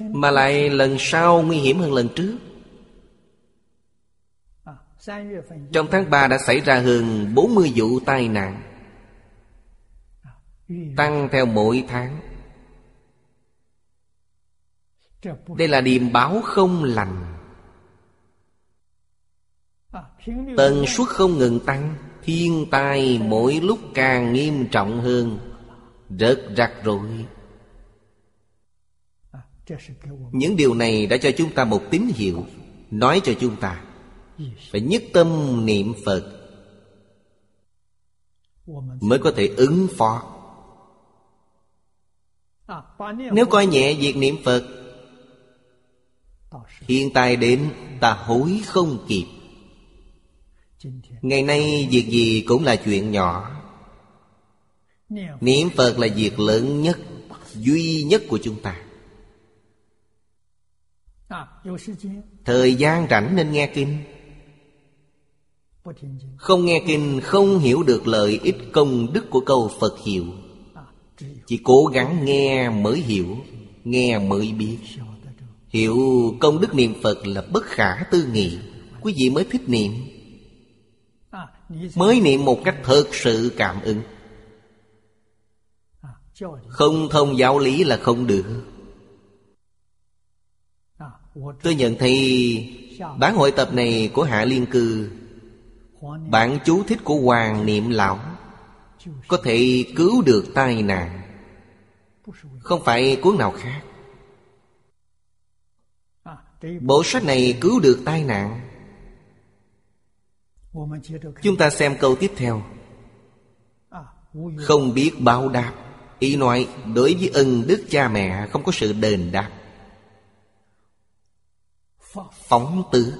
Mà lại lần sau nguy hiểm hơn lần trước. Trong tháng 3 đã xảy ra hơn 40 vụ tai nạn. Tăng theo mỗi tháng. Đây là điềm báo không lành. Tần suất không ngừng tăng Thiên tai mỗi lúc càng nghiêm trọng hơn. Rất rắc rối những điều này đã cho chúng ta một tín hiệu nói cho chúng ta phải nhất tâm niệm phật mới có thể ứng phó. Nếu coi nhẹ việc niệm phật hiện tại đến ta hối không kịp ngày nay việc gì cũng là chuyện nhỏ. Niệm phật là việc lớn nhất, duy nhất của chúng ta. Thời gian rảnh nên nghe kinh. Không nghe kinh, không hiểu được lợi ích công đức của câu phật hiệu. Chỉ cố gắng nghe mới hiểu, nghe mới biết. Hiểu công đức niệm phật là bất khả tư nghị. Quý vị mới thích niệm mới niệm một cách thực sự cảm ứng. Không thông giáo lý là không được. Tôi nhận thấy bản hội tập này của hạ liên cư, bản chú thích của hoàng niệm lão, có thể cứu được tai nạn. Không phải cuốn nào khác. Bộ sách này cứu được tai nạn. Chúng ta xem câu tiếp theo. À, không biết báo đáp. Ý nói đối với ân đức cha mẹ không có sự đền đáp. Phóng tự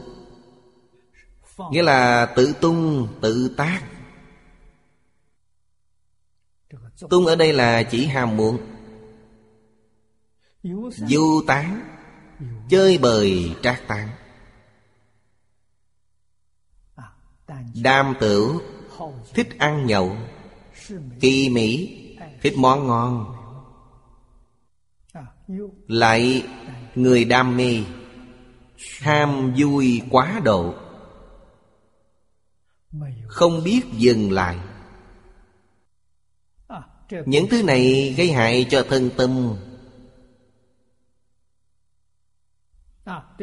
Nghĩa là tự tung, tự tác. Tung ở đây là chỉ hàm muộn. Du tán. Chơi bời trác tán. Đam tử, Thích ăn nhậu, Kỳ mỹ, Thích món ngon. Lại người đam mê, Ham vui quá độ. Không biết dừng lại. Những thứ này gây hại cho thân tâm.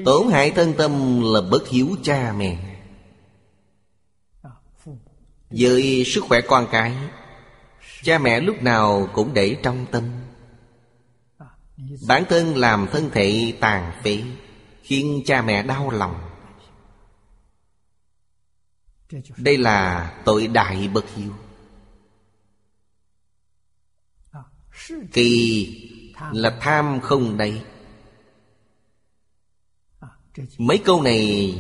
Tổn hại thân tâm là bất hiếu cha mẹ với sức khỏe con cái, cha mẹ lúc nào cũng để trong tâm. Bản thân làm thân thể tàn phế, khiến cha mẹ đau lòng. Đây là tội đại bậc hiếu. Kỳ là tham không đây mấy câu này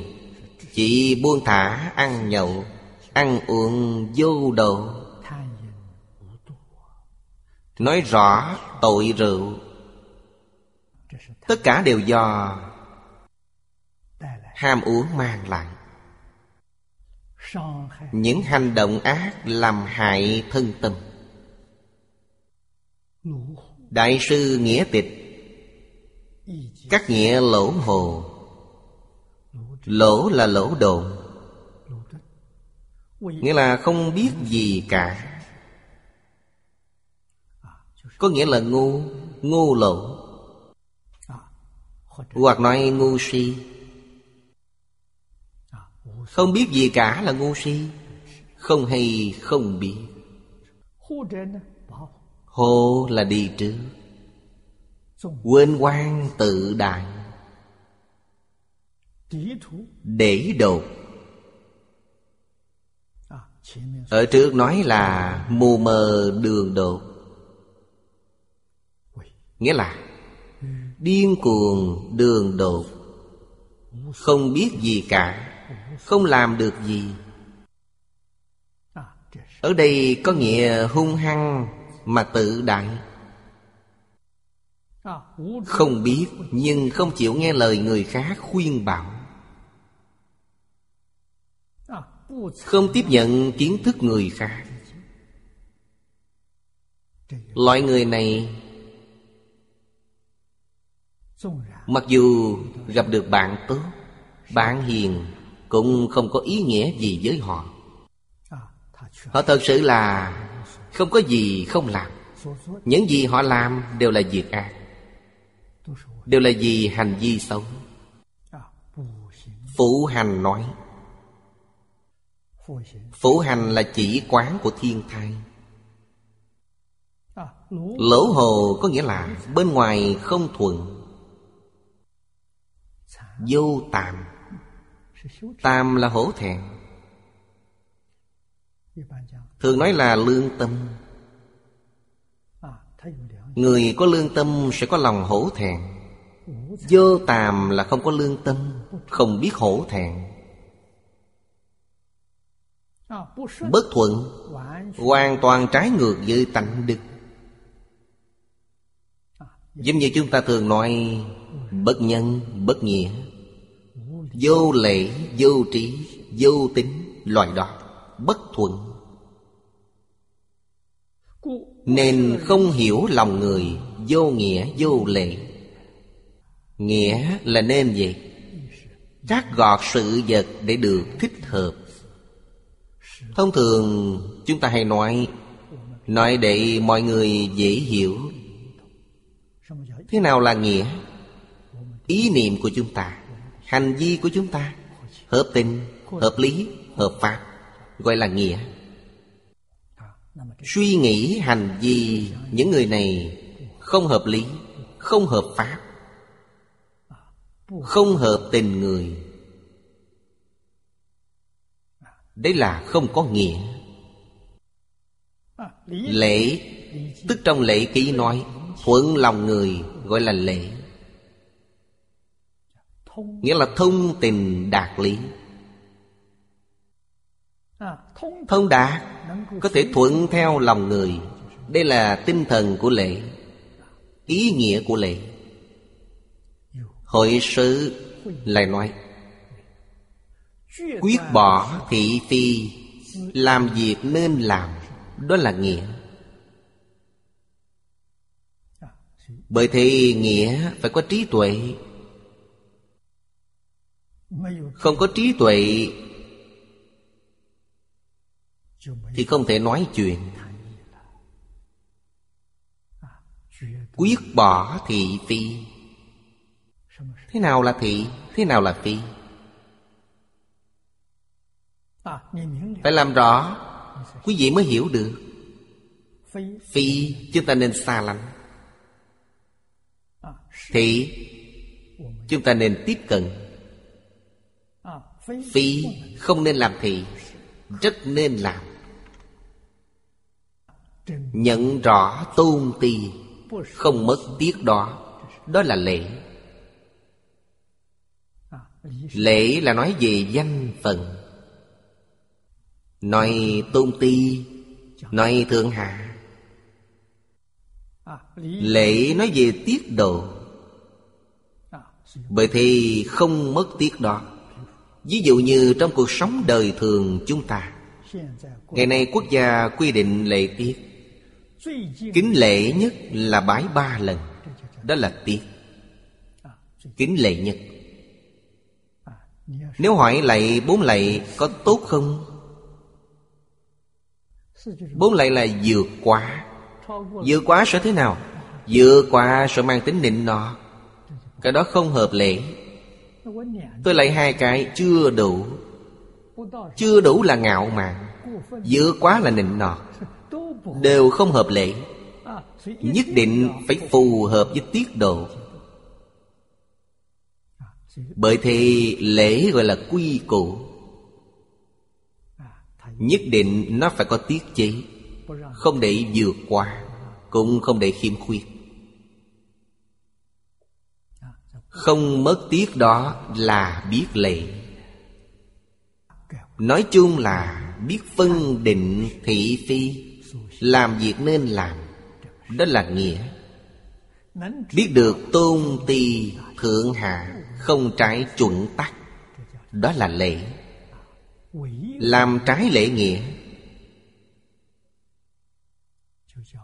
chỉ buông thả ăn nhậu ăn uống vô độ nói rõ tội rượu. Tất cả đều do ham uống mang lại. Những hành động ác làm hại thân tâm. Đại sư nghĩa tịch, các nghĩa lỗ hồ. Lỗ là lỗ độn nghĩa là không biết gì cả. Có nghĩa là ngu ngu lộn hoặc nói ngu si. Không biết gì cả là ngu si. Không hay không biết. Hồ là đi trước. Quên quan tự đại. Để đột ở trước nói là mù mờ đường đột. Nghĩa là Điên cuồng đường đột. Không biết gì cả, Không làm được gì. Ở đây có nghĩa hung hăng Mà tự đại. Không biết Nhưng không chịu nghe lời người khác khuyên bảo. không tiếp nhận kiến thức người khác. Loại người này, mặc dù gặp được bạn tốt, bạn hiền, cũng không có ý nghĩa gì với họ. Họ thật sự là không có gì không làm. Những gì họ làm đều là việc ác, đều là vì hành vi xấu. Phụ hành nói Phổ hành là chỉ quán của thiên thai. Lỗ hồ có nghĩa là bên ngoài không thuận. Vô tạm tạm là hổ thẹn. Thường nói là lương tâm. Người có lương tâm sẽ có lòng hổ thẹn. Vô tàm là không có lương tâm, Không biết hổ thẹn bất thuận. Hoàn toàn. Trái ngược với tánh đức. À, Giống như chúng ta thường nói ừ. bất nhân bất nghĩa. Vô lễ vô trí vô tính loại đó. Bất thuận. Nên không hiểu lòng người vô nghĩa vô lệ nghĩa là nên gì? Trát gọt sự vật để được thích hợp. Thông thường chúng ta hay nói Nói để mọi người dễ hiểu. Thế nào là nghĩa? Ý niệm của chúng ta Hành vi của chúng ta Hợp tình, hợp lý, hợp pháp Gọi là nghĩa. Suy nghĩ hành vi Những người này Không hợp lý Không hợp pháp Không hợp tình người. Đấy là không có nghĩa. Lễ, Tức trong lễ ký nói Thuận lòng người, gọi là lễ. Nghĩa là thông tình đạt lý. Thông đạt, Có thể thuận theo lòng người. Đây là tinh thần của lễ, Ý nghĩa của lễ. Hội sự lại nói Quyết bỏ thị phi, Làm việc nên làm, Đó là nghĩa. Bởi thế nghĩa phải có trí tuệ. Không có trí tuệ Thì không thể nói chuyện. Quyết bỏ thị phi. Thế nào là thị? Thế nào là phi? Phải làm rõ, Quý vị mới hiểu được. Phi chúng ta nên xa lánh. Thị, Chúng ta nên tiếp cận. Phi không nên làm thị, Rất nên làm. Nhận rõ tôn ti Không mất tiếc đó. Đó là lễ. Lễ là nói về danh phận. Nói tôn ti, Nói thượng hạ. Lễ nói về tiết độ. Bởi thì không mất tiết đó. Ví dụ như trong cuộc sống đời thường chúng ta, Ngày nay quốc gia quy định lễ tiết. Kính lễ nhất là bái ba lần, Đó là tiết. Kính lễ nhất. Nếu hỏi lạy bốn lạy có tốt không? Bốn lại là vượt quá Vượt quá sẽ thế nào? Vượt quá sẽ mang tính nịnh nọ Cái đó không hợp lễ Tôi lại hai cái chưa đủ. Chưa đủ là ngạo mạn. Vượt quá là nịnh nọ Đều không hợp lễ Nhất định phải phù hợp với tiết độ. Bởi thì lễ gọi là quy củ. Nhất định nó phải có tiết chế. Không để vượt qua, Cũng không để khiêm khuyết. Không mất tiết đó là biết lệ. Nói chung là biết phân định thị phi, Làm việc nên làm, Đó là nghĩa. Biết được tôn ti thượng hạ, Không trái chuẩn tắc, Đó là lễ làm trái lễ nghĩa.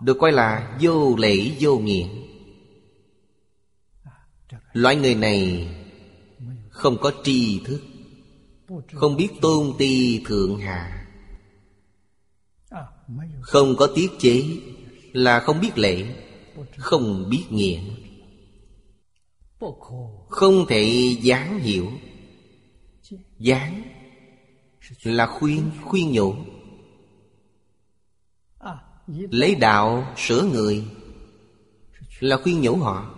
Được coi là vô lễ, vô nghĩa. Loại người này Không có tri thức, Không biết tôn ti thượng hạ, Không có tiết chế Là không biết lễ, Không biết nghĩa. Không thể dáng hiểu. Dáng là khuyên, khuyên nhủ. Lấy đạo sửa người Là khuyên nhủ họ.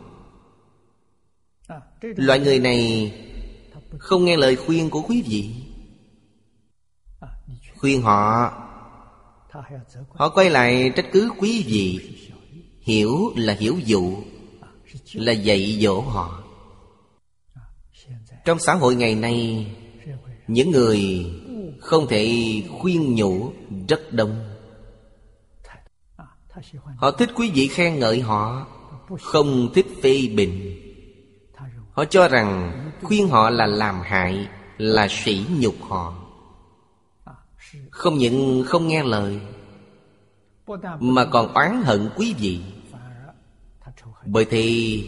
Loại người này Không nghe lời khuyên của quý vị. Khuyên họ Họ quay lại trách cứ quý vị. Hiểu là hiểu dụ Là dạy dỗ họ. Trong xã hội ngày nay Những người không thể khuyên nhủ rất đông. Họ thích quý vị khen ngợi họ, không thích phê bình. Họ cho rằng khuyên họ là làm hại, là sỉ nhục họ. Không những không nghe lời, mà còn oán hận quý vị. Bởi thì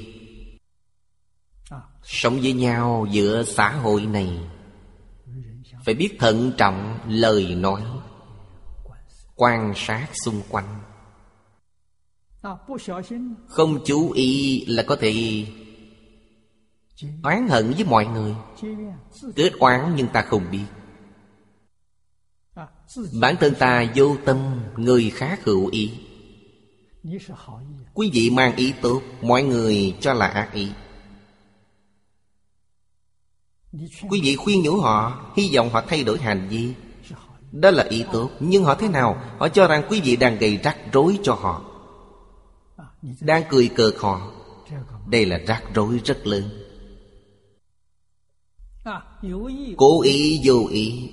sống với nhau giữa xã hội này phải biết thận trọng lời nói. Quan sát xung quanh. Không chú ý là có thể oán hận với mọi người. Kết oán nhưng ta không biết. Bản thân ta vô tâm, người khác hữu ý. Quý vị mang ý tốt, mọi người cho là ác ý. Quý vị khuyên nhủ họ Hy vọng họ thay đổi hành vi. Đó là ý tốt Nhưng họ thế nào? Họ cho rằng quý vị đang gây rắc rối cho họ. Đang cười cợt họ. Đây là rắc rối rất lớn. Cố ý vô ý.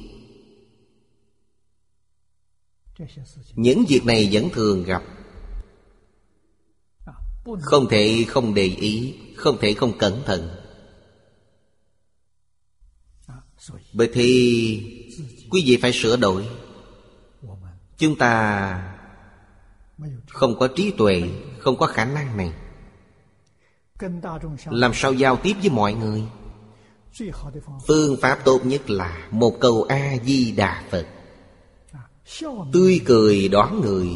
Những việc này vẫn thường gặp. Không thể không để ý Không thể không cẩn thận vậy thì quý vị phải sửa đổi. Chúng ta không có trí tuệ, Không có khả năng này. Làm sao giao tiếp với mọi người? Phương pháp tốt nhất là Một câu A-di-đà Phật. Tươi cười đoán người.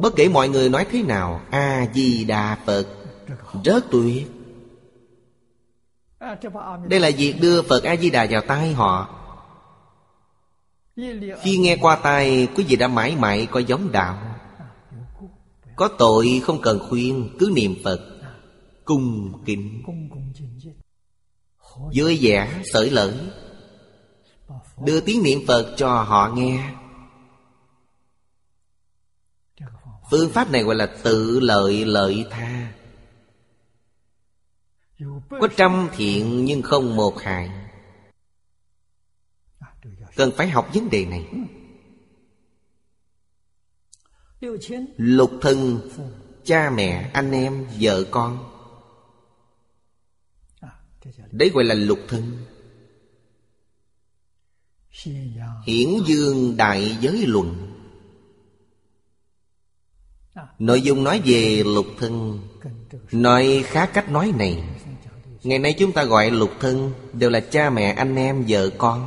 Bất kể mọi người nói thế nào A-di-đà Phật Rất tuyệt. Đây là việc đưa Phật A-di-đà vào tai họ. Khi nghe qua tai Quý vị đã mãi mãi có giống đạo. Có tội không cần khuyên Cứ niệm Phật Cung kính. Dưới vẻ sởi lợi Đưa tiếng niệm Phật cho họ nghe. Phương pháp này gọi là tự lợi lợi tha. Có trăm thiện nhưng không một hại. Cần phải học vấn đề này. Lục thân Cha mẹ, anh em, vợ con. Đấy gọi là lục thân. Hiển dương đại giới luận. Nội dung nói về lục thân. Nói khá cách nói này. Ngày nay chúng ta gọi lục thân Đều là cha mẹ anh em vợ con.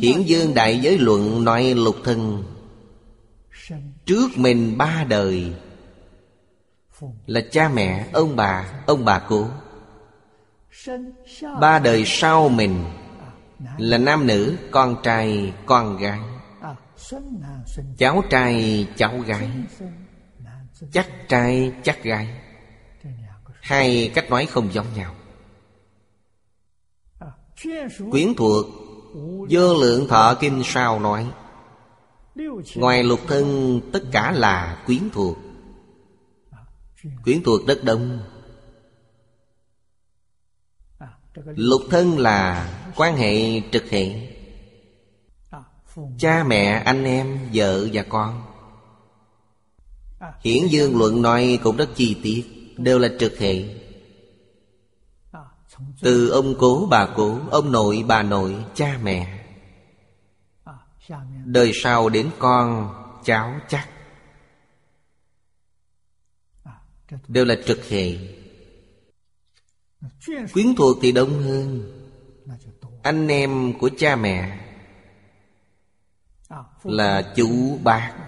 Hiển dương đại giới luận nói lục thân. Trước mình ba đời Là cha mẹ, ông bà, ông bà cô. Ba đời sau mình Là nam nữ, con trai, con gái. Cháu trai, cháu gái. Chắc trai, chắc gái hai cách nói không giống nhau. Quyến thuộc vô lượng thọ kinh sao nói. Ngoài lục thân, tất cả là quyến thuộc. Quyến thuộc đất đông. Lục thân là quan hệ trực hệ. Cha mẹ, anh em, vợ và con. Hiển dương luận nói cũng rất chi tiết đều là trực hệ. Từ ông cố bà cố, ông nội bà nội, cha mẹ. Đời sau đến con, cháu chắc. Đều là trực hệ. Quyến thuộc thì đông hơn. Anh em của cha mẹ là chú bác.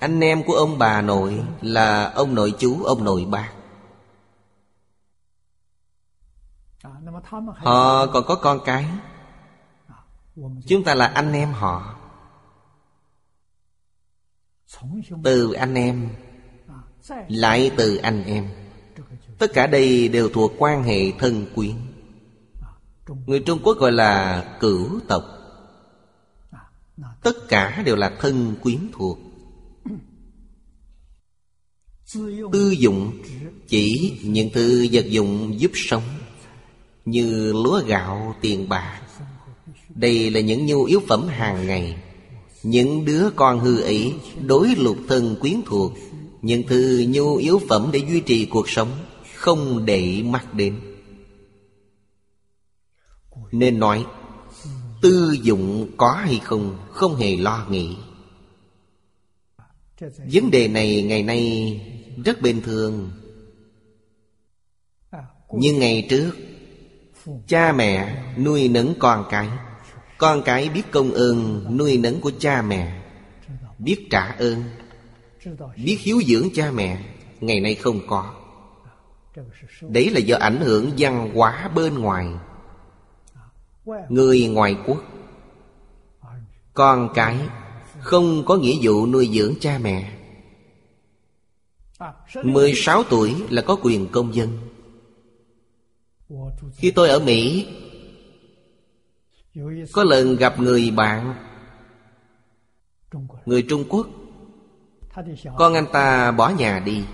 Anh em của ông bà nội là ông nội chú, ông nội ba. Họ còn có con cái. Chúng ta là anh em họ. Từ anh em Lại từ anh em. Tất cả đây đều thuộc quan hệ thân quyến. Người Trung Quốc gọi là cửu tộc. Tất cả đều là thân quyến thuộc. Tư dụng chỉ những thứ vật dụng giúp sống Như lúa gạo, tiền bạc. Đây là những nhu yếu phẩm hàng ngày. Những đứa con hư ấy đối lục thân quyến thuộc Những thứ nhu yếu phẩm để duy trì cuộc sống Không để mắt đến. Nên nói Tư dụng có hay không Không hề lo nghĩ. Vấn đề này ngày nay rất bình thường. Nhưng ngày trước, cha mẹ nuôi nấng con cái. Con cái biết công ơn nuôi nấng của cha mẹ, biết trả ơn, biết hiếu dưỡng cha mẹ, ngày nay không có. Đấy là do ảnh hưởng văn hóa bên ngoài. Người ngoài quốc, con cái không có nghĩa vụ nuôi dưỡng cha mẹ. 16 tuổi là có quyền công dân. Khi tôi ở Mỹ, Có lần gặp người bạn, Người Trung Quốc. Con anh ta bỏ nhà đi.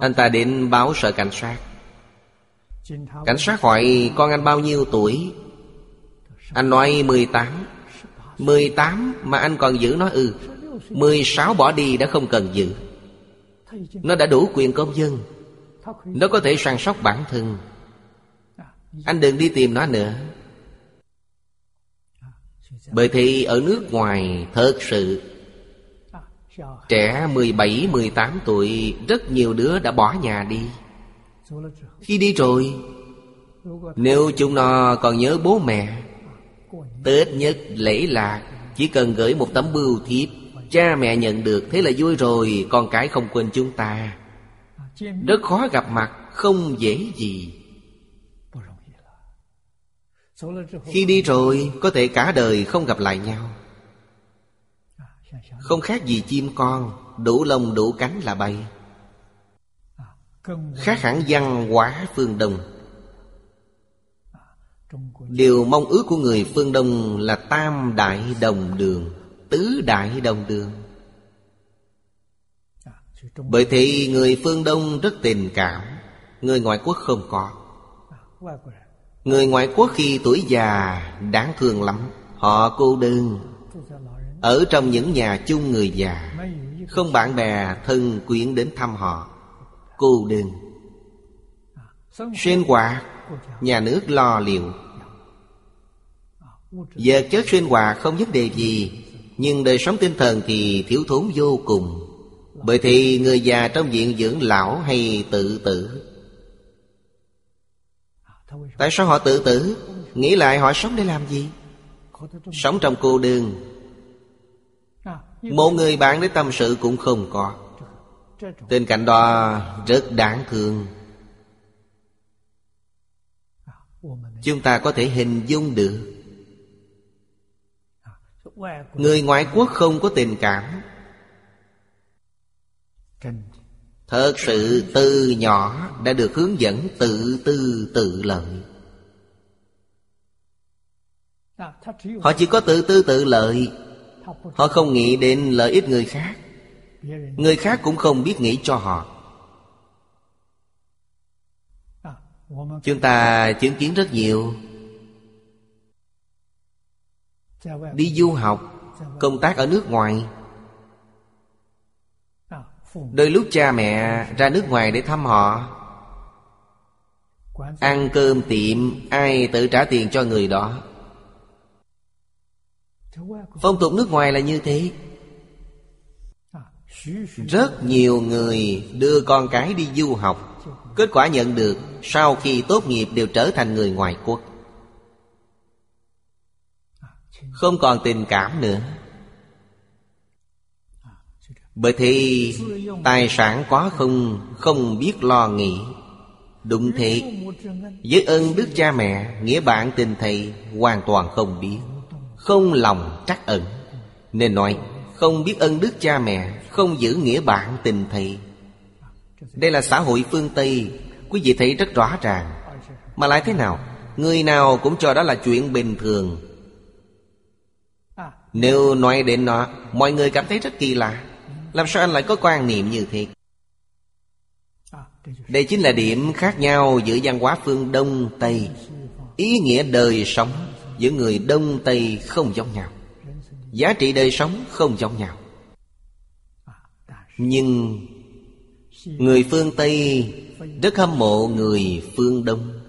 Anh ta đến báo sở cảnh sát. Cảnh sát hỏi, con anh bao nhiêu tuổi? Anh nói 18 18 mà anh còn giữ nó ừ mười sáu bỏ đi đã không cần giữ. Nó đã đủ quyền công dân. Nó có thể săn sóc bản thân. Anh đừng đi tìm nó nữa. Bởi thì ở nước ngoài thật sự Trẻ 17, 18 tuổi Rất nhiều đứa đã bỏ nhà đi. Khi đi rồi Nếu chúng nó còn nhớ bố mẹ Tết nhất lễ lạc Chỉ cần gửi một tấm bưu thiếp Cha mẹ nhận được thế là vui rồi, Con cái không quên chúng ta. Rất khó gặp mặt, Không dễ gì. Khi đi rồi, Có thể cả đời không gặp lại nhau. Không khác gì chim con, Đủ lông đủ cánh là bay. Khác hẳn văn hóa phương Đông. Điều mong ước của người phương Đông là tam đại đồng đường tứ đại đồng đường. Bởi thì người phương Đông rất tình cảm Người ngoại quốc không có. Người ngoại quốc khi tuổi già đáng thương lắm Họ cô đơn. Ở trong những nhà chung người già Không bạn bè thân quyến đến thăm họ Cô đơn. Xuyên quả Nhà nước lo liệu. Giờ chất xuyên hòa không vấn đề gì nhưng đời sống tinh thần thì thiếu thốn vô cùng. Bởi thì người già trong viện dưỡng lão hay tự tử. Tại sao họ tự tử? Nghĩ lại họ sống để làm gì? Sống trong cô đơn. Một người bạn để tâm sự cũng không có. Tình cảnh đó rất đáng thương. Chúng ta có thể hình dung được. Người ngoại quốc không có tình cảm. Thật sự từ nhỏ đã được hướng dẫn tự tư tự lợi. Họ chỉ có tự tư tự lợi. Họ không nghĩ đến lợi ích người khác. Người khác cũng không biết nghĩ cho họ. Chúng ta chứng kiến rất nhiều đi du học công tác ở nước ngoài. Đôi lúc cha mẹ ra nước ngoài để thăm họ. Ăn cơm tiệm ai tự trả tiền cho người đó. Phong tục nước ngoài là như thế. Rất nhiều người đưa con cái đi du học. Kết quả nhận được sau khi tốt nghiệp đều trở thành người ngoại quốc. Không còn tình cảm nữa. Bởi thế, tài sản quá không Không biết lo nghĩ. Đúng thế, Với ơn đức cha mẹ, Nghĩa bạn tình thầy Hoàn toàn không biết, Không lòng trắc ẩn. Nên nói, Không biết ơn đức cha mẹ, Không giữ nghĩa bạn tình thầy. Đây là xã hội phương Tây, Quý vị thấy rất rõ ràng. Mà lại thế nào? Người nào cũng cho đó là chuyện bình thường. Nếu nói đến nó Mọi người cảm thấy rất kỳ lạ. Làm sao anh lại có quan niệm như thế? Đây chính là điểm khác nhau giữa văn hóa phương Đông Tây. Ý nghĩa đời sống giữa người Đông Tây không giống nhau. Giá trị đời sống không giống nhau. Nhưng Người phương Tây rất hâm mộ người phương Đông.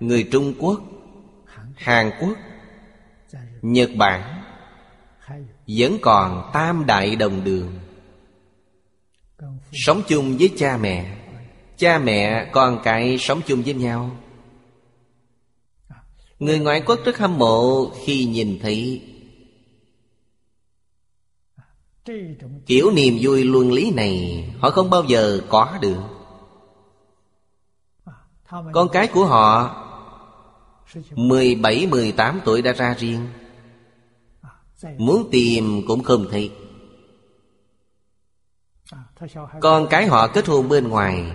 Người Trung Quốc. Hàn Quốc nhật bản vẫn còn tam đại đồng đường. Sống chung với cha mẹ cha mẹ con cái sống chung với nhau. Người ngoại quốc rất hâm mộ khi nhìn thấy kiểu niềm vui luân lý này họ không bao giờ có được. Con cái của họ 17, 18 tuổi đã ra riêng Muốn tìm cũng không thấy. Con cái họ kết hôn bên ngoài,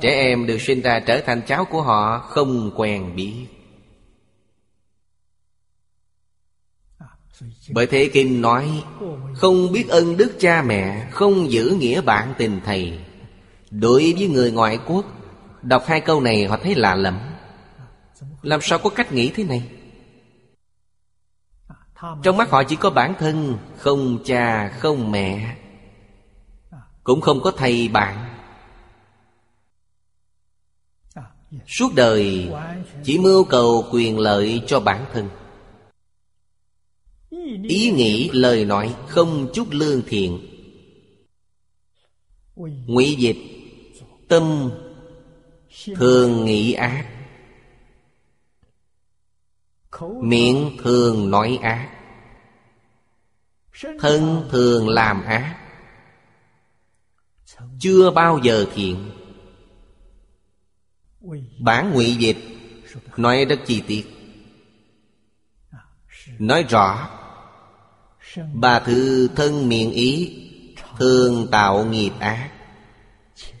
Trẻ em được sinh ra trở thành cháu của họ, Không quen biết. Bởi thế Kinh nói, Không biết ân đức cha mẹ, Không giữ nghĩa bạn tình thầy. Đối với người ngoại quốc, Đọc hai câu này họ thấy lạ lẫm. Làm sao có cách nghĩ thế này? Trong mắt họ chỉ có bản thân, Không cha, không mẹ. Cũng không có thầy bạn. Suốt đời, Chỉ mưu cầu quyền lợi cho bản thân. Ý nghĩ, lời nói không chút lương thiện. Ngụy dịch Tâm thường nghĩ ác. Miệng thường nói ác, Thân thường làm ác. Chưa bao giờ thiện. Bản ngụy dịch Nói rất chi tiết. Nói rõ Ba thứ thân miệng ý, Thường tạo nghiệp ác.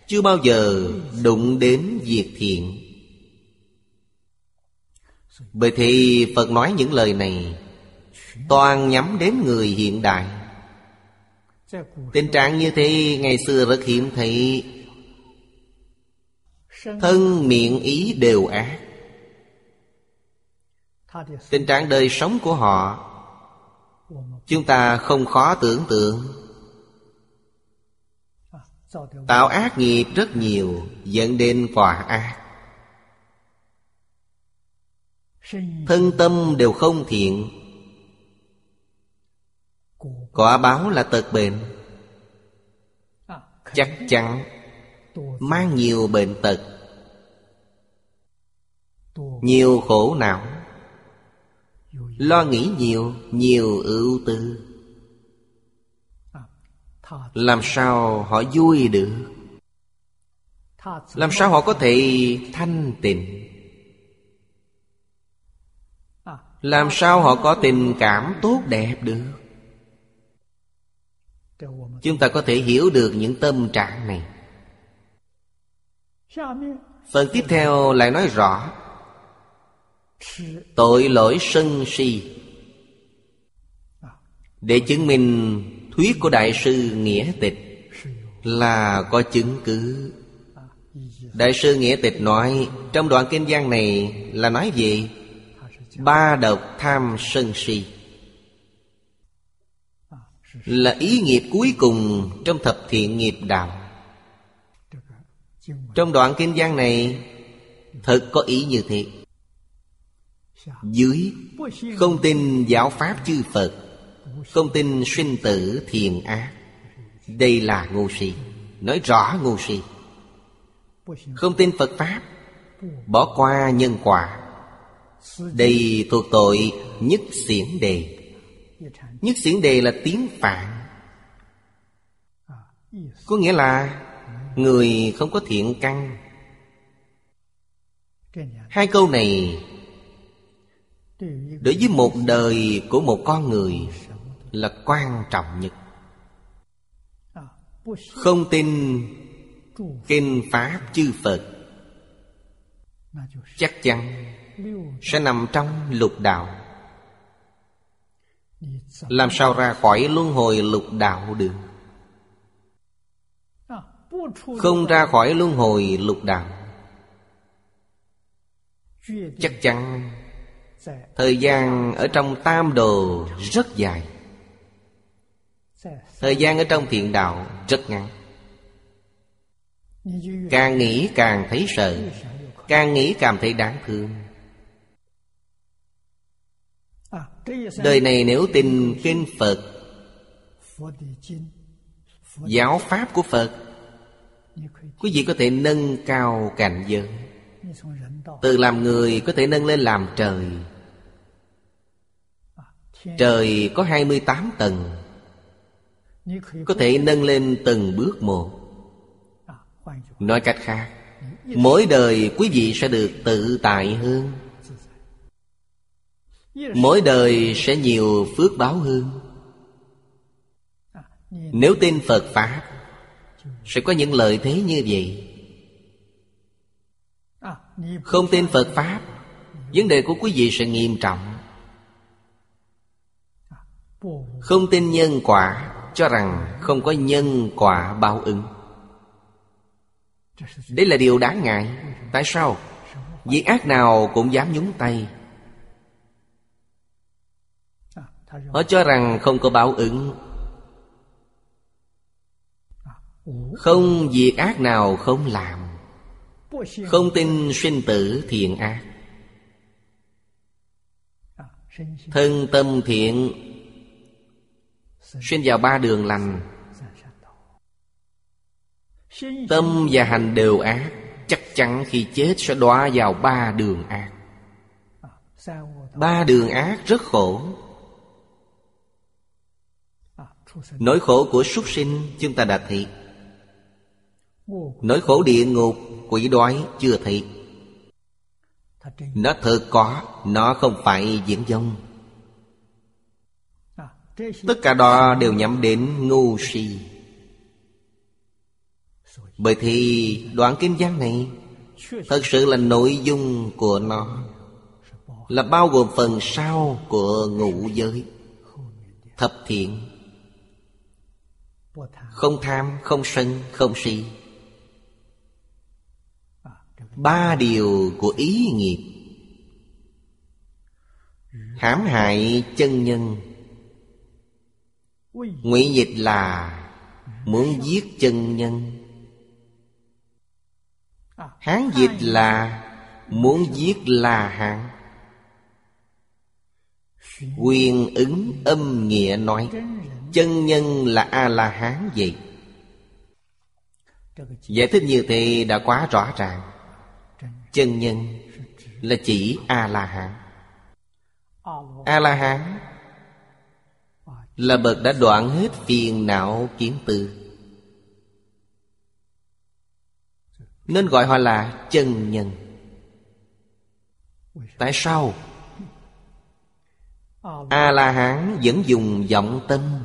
Chưa bao giờ đụng đến việc thiện. Bởi thì Phật nói những lời này Toàn nhắm đến người hiện đại. Tình trạng như thế ngày xưa rất hiếm thấy. Thân, miệng, ý đều ác. Tình trạng đời sống của họ, Chúng ta không khó tưởng tượng. Tạo ác nghiệp rất nhiều, Dẫn đến quả ác. Thân tâm đều không thiện. Quả báo là tật bệnh. Chắc chắn Mang nhiều bệnh tật. Nhiều khổ não. Lo nghĩ nhiều Nhiều ưu tư. Làm sao họ vui được? Làm sao họ có thể thanh tịnh? Làm sao họ có tình cảm tốt đẹp được? Chúng ta có thể hiểu được những tâm trạng này. Phần tiếp theo lại nói rõ. Tội lỗi sân si. Để chứng minh thuyết của Đại sư Nghĩa Tịch Là có chứng cứ. Đại sư Nghĩa Tịch nói, Trong đoạn kinh văn này là nói gì? Ba độc tham sân si. Là ý nghiệp cuối cùng trong thập thiện nghiệp đạo. Trong đoạn kinh văn này, Thật có ý như thế. Dưới, Không tin giáo pháp chư Phật, Không tin sinh tử thiền ác. Đây là ngu si. Nói rõ ngu si. Không tin Phật Pháp, Bỏ qua nhân quả. Đây thuộc tội nhất xiển đề. Nhất xiển đề là tiếng Phạn. Có nghĩa là Người không có thiện căn. Hai câu này đối với một đời của một con người là quan trọng nhất. Không tin kinh pháp chư phật, chắc chắn sẽ nằm trong lục đạo. Làm sao ra khỏi luân hồi lục đạo được? Không ra khỏi luân hồi lục đạo. Chắc chắn Thời gian ở trong tam đồ rất dài. Thời gian ở trong thiện đạo rất ngắn. Càng nghĩ càng thấy sợ, Càng nghĩ cảm thấy đáng thương. đời này nếu tin kinh phật, giáo pháp của phật, quý vị có thể nâng cao cảnh giới. Từ làm người có thể nâng lên làm trời. Trời có 28 tầng, Có thể nâng lên từng bước một. Nói cách khác, Mỗi đời quý vị sẽ được tự tại hơn mỗi đời sẽ nhiều phước báo hơn. Nếu tin phật pháp sẽ có những lợi thế như vậy. Không tin phật pháp vấn đề của quý vị sẽ nghiêm trọng. Không tin nhân quả cho rằng không có nhân quả báo ứng. Đây là điều đáng ngại. Tại sao? Việc ác nào cũng dám nhúng tay. Họ cho rằng không có báo ứng. Không việc ác nào không làm. Không tin sinh tử thiện ác. Thân tâm thiện Xuyên vào ba đường lành. Tâm và hành đều ác, Chắc chắn khi chết sẽ đọa vào ba đường ác. Ba đường ác rất khổ nỗi khổ của súc sinh chúng ta đã thị, nỗi khổ địa ngục quỷ đói chưa thị, nó thật có nó không phải diễn dông. Tất cả đó đều nhắm đến ngu si. Bởi thì đoạn kinh văn này thật sự là nội dung của nó là bao gồm phần sau của ngũ giới thập thiện. Không tham, không sân, không si. Ba điều của ý nghiệp. Hãm hại chân nhân. Ngụy dịch là Muốn giết chân nhân. Hán dịch là Muốn giết là hạng. Quyền ứng âm nghĩa nói chân nhân là a la hán gì? Giải thích như thế đã quá rõ ràng. Chân nhân là chỉ a la hán a la hán là bậc đã đoạn hết phiền não kiến tư. Nên gọi họ là chân nhân. Tại sao? A la hán vẫn dùng vọng tâm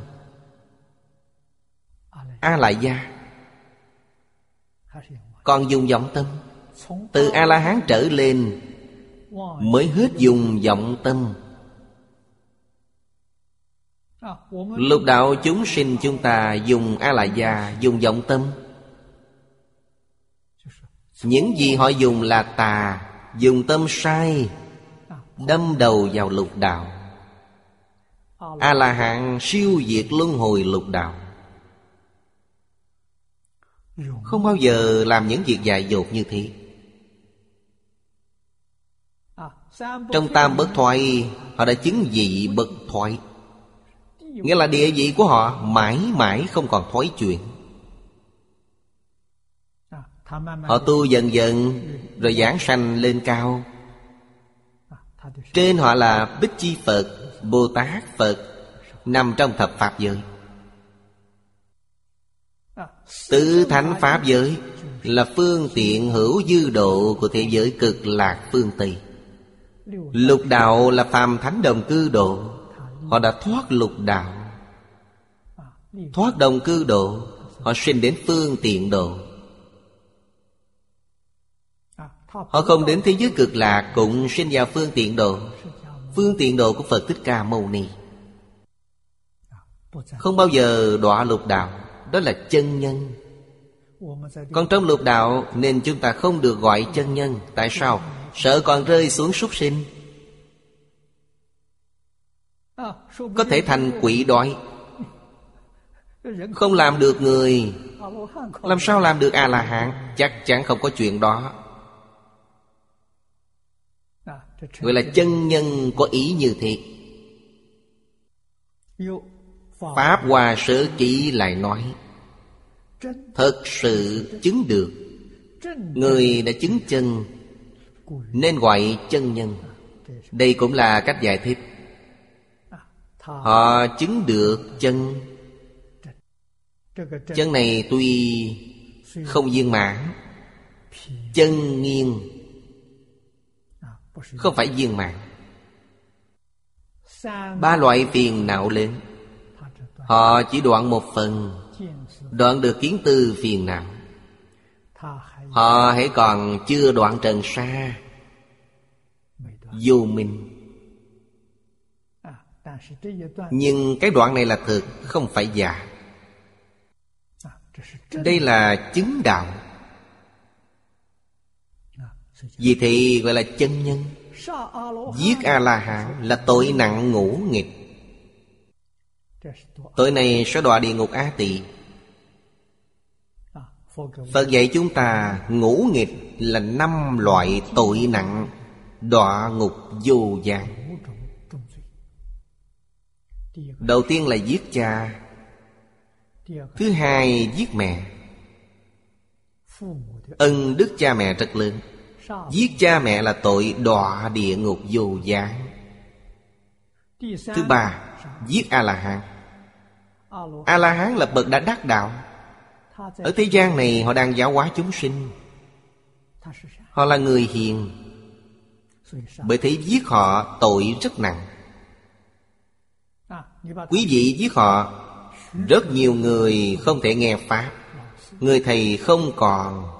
a la gia còn dùng vọng tâm. Từ a la hán trở lên, mới hết dùng vọng tâm. Lục đạo chúng sinh chúng ta dùng a la gia dùng vọng tâm. Những gì họ dùng là tà, dùng tâm sai, đâm đầu vào lục đạo. A la hán siêu diệt luân hồi lục đạo. Không bao giờ làm những việc dại dột như thế. Trong tam bất thoại Họ đã chứng vị bậc thoại Nghĩa là địa vị của họ Mãi mãi không còn thoái chuyện Họ tu dần dần, Rồi giảng sanh lên cao. Trên họ là Bích Chi Phật, Bồ Tát Phật, Nằm trong thập Pháp giới. Tứ thánh pháp giới Là phương tiện hữu dư độ Của thế giới cực lạc phương Tây. Lục đạo là phàm thánh đồng cư độ. Họ đã thoát lục đạo. Thoát đồng cư độ, Họ sinh đến phương tiện độ. Họ không đến thế giới cực lạc, Cũng sinh vào phương tiện độ. Phương tiện độ của Phật Thích Ca Mâu Ni. Không bao giờ đọa lục đạo đó là chân nhân. Còn trong lục đạo nên chúng ta không được gọi chân nhân. Tại sao? Sợ còn rơi xuống súc sinh. Có thể thành quỷ đói. Không làm được người. Làm sao làm được a la hạn chắc chắn không có chuyện đó. Gọi là chân nhân có ý như thiệt Pháp Hòa Sở Chỉ lại nói, Thật sự chứng được. Người đã chứng chân, Nên gọi chân nhân. Đây cũng là cách giải thích. Họ chứng được chân. Chân này tuy không viên mãn, Chân nghiêng, Không phải viên mãn. Ba loại phiền não lớn. Họ chỉ đoạn một phần, Đoạn được kiến tư phiền não. Họ hãy còn chưa đoạn trần xa Vô minh. Nhưng cái đoạn này là thực, Không phải giả. Đây là chứng đạo. Vì thì gọi là chân nhân. Giết A-la-hán là tội nặng ngũ nghịch. Tội này sẽ đọa địa ngục A tỳ. Phật dạy chúng ta ngũ nghịch là năm loại tội nặng, Đọa ngục vô gian. Đầu tiên là giết cha, Thứ hai giết mẹ. Ân đức cha mẹ rất lớn. Giết cha mẹ là tội đọa địa ngục vô gián Thứ ba, Giết A-la-hán. A-la-hán lập bậc đã đắc đạo. Ở thế gian này, họ đang giáo hóa chúng sinh. Họ là người hiền. Bởi thế giết họ tội rất nặng. Quý vị giết họ, Rất nhiều người không thể nghe Pháp. Người thầy không còn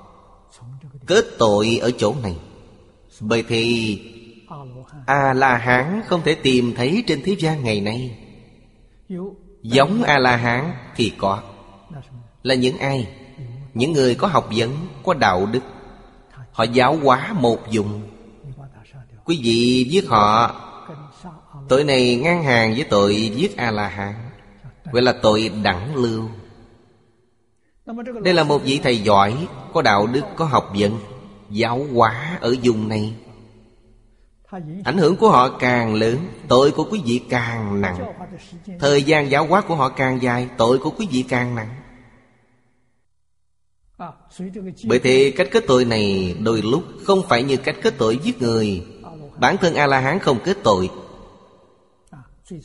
Kết tội ở chỗ này. Bởi thì A-la-hán không thể tìm thấy trên thế gian ngày nay. Giống A-la-hán thì có. Là những ai? Những người có học vấn, có đạo đức. Họ giáo hóa một dùng. Quý vị giết họ. Tội này ngang hàng với tội giết A-la-hán. Gọi là tội đẳng lưu. Đây là một vị thầy giỏi Có đạo đức, có học vấn Giáo hóa ở vùng này. Ảnh hưởng của họ càng lớn Tội của quý vị càng nặng. Thời gian giáo hóa của họ càng dài Tội của quý vị càng nặng. Bởi thế cách kết tội này Đôi lúc không phải như cách kết tội giết người. Bản thân A-la-hán không kết tội.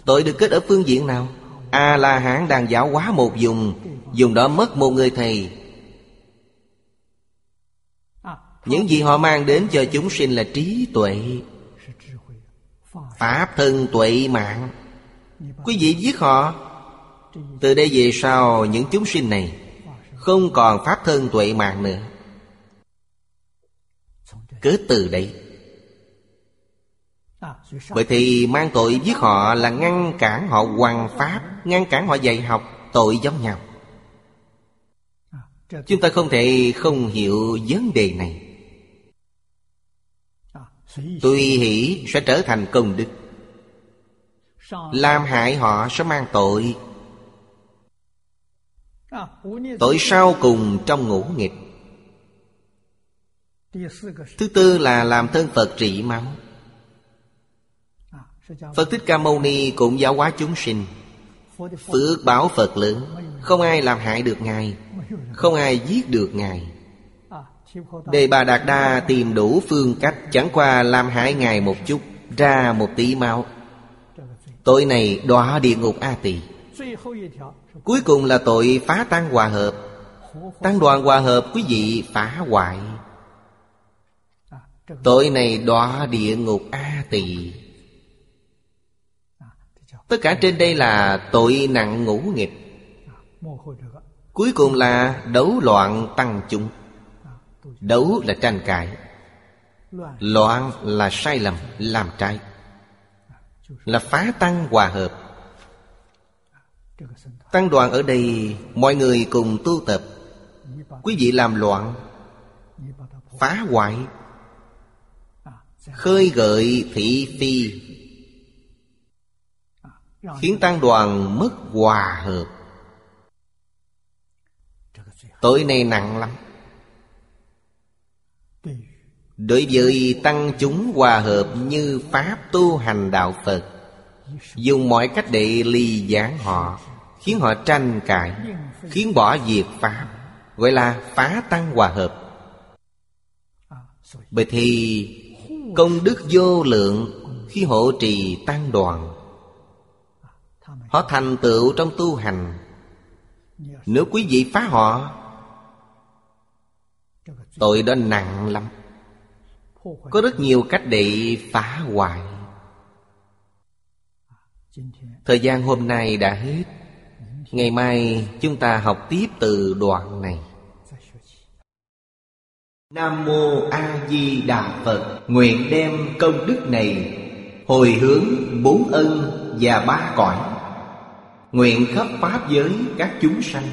Tội được kết ở phương diện nào? A-la-hán đang giáo hóa một dùng, Dùng đó mất một người thầy. Những gì họ mang đến cho chúng sinh là trí tuệ. Pháp thân tuệ mạng. Quý vị giết họ. Từ đây về sau, những chúng sinh này Không còn pháp thân tuệ mạng nữa. Cứ từ đây. Vậy thì mang tội giết họ là ngăn cản họ hoàn pháp, Ngăn cản họ dạy học tội giống nhau. Chúng ta không thể không hiểu vấn đề này. Tùy hỷ sẽ trở thành công đức. Làm hại họ sẽ mang tội. Tội sau cùng trong ngũ nghịch. Thứ tư là làm thân Phật trị mắng. Phật Thích Ca Mâu Ni cũng giáo hóa chúng sinh. Phước báo Phật lớn. Không ai làm hại được Ngài. Không ai giết được Ngài. Đề Bà Đạt Đa tìm đủ phương cách, Chẳng qua làm hại Ngài một chút, Ra một tí máu. Tội này đọa địa ngục A Tỳ. Cuối cùng là tội phá tăng hòa hợp. Tăng đoàn hòa hợp, quý vị phá hoại. Tội này đọa địa ngục A Tỳ. Tất cả trên đây là tội nặng ngũ nghịch. Cuối cùng là đấu loạn tăng chúng. Đấu là tranh cãi. Loạn là sai lầm, làm trái. Là phá tăng hòa hợp. Tăng đoàn ở đây Mọi người cùng tu tập. Quý vị làm loạn Phá hoại. Khơi gợi thị phi. Khiến tăng đoàn mất hòa hợp. Tội này nặng lắm. Đối với tăng chúng hòa hợp như Pháp tu hành đạo Phật, Dùng mọi cách để ly gián họ, Khiến họ tranh cãi, Khiến bỏ việc Pháp Gọi là phá tăng hòa hợp. Bởi thì, công đức vô lượng Khi hộ trì tăng đoàn. Họ thành tựu trong tu hành. Nếu quý vị phá họ, Tội đó nặng lắm. Có rất nhiều cách để phá hoại. Thời gian hôm nay đã hết. Ngày mai chúng ta học tiếp từ đoạn này. Nam Mô A Di Đà Phật, Nguyện đem công đức này Hồi hướng bốn ân và ba cõi. Nguyện khắp Pháp giới các chúng sanh,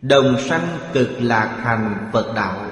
Đồng sanh cực lạc thành Phật đạo.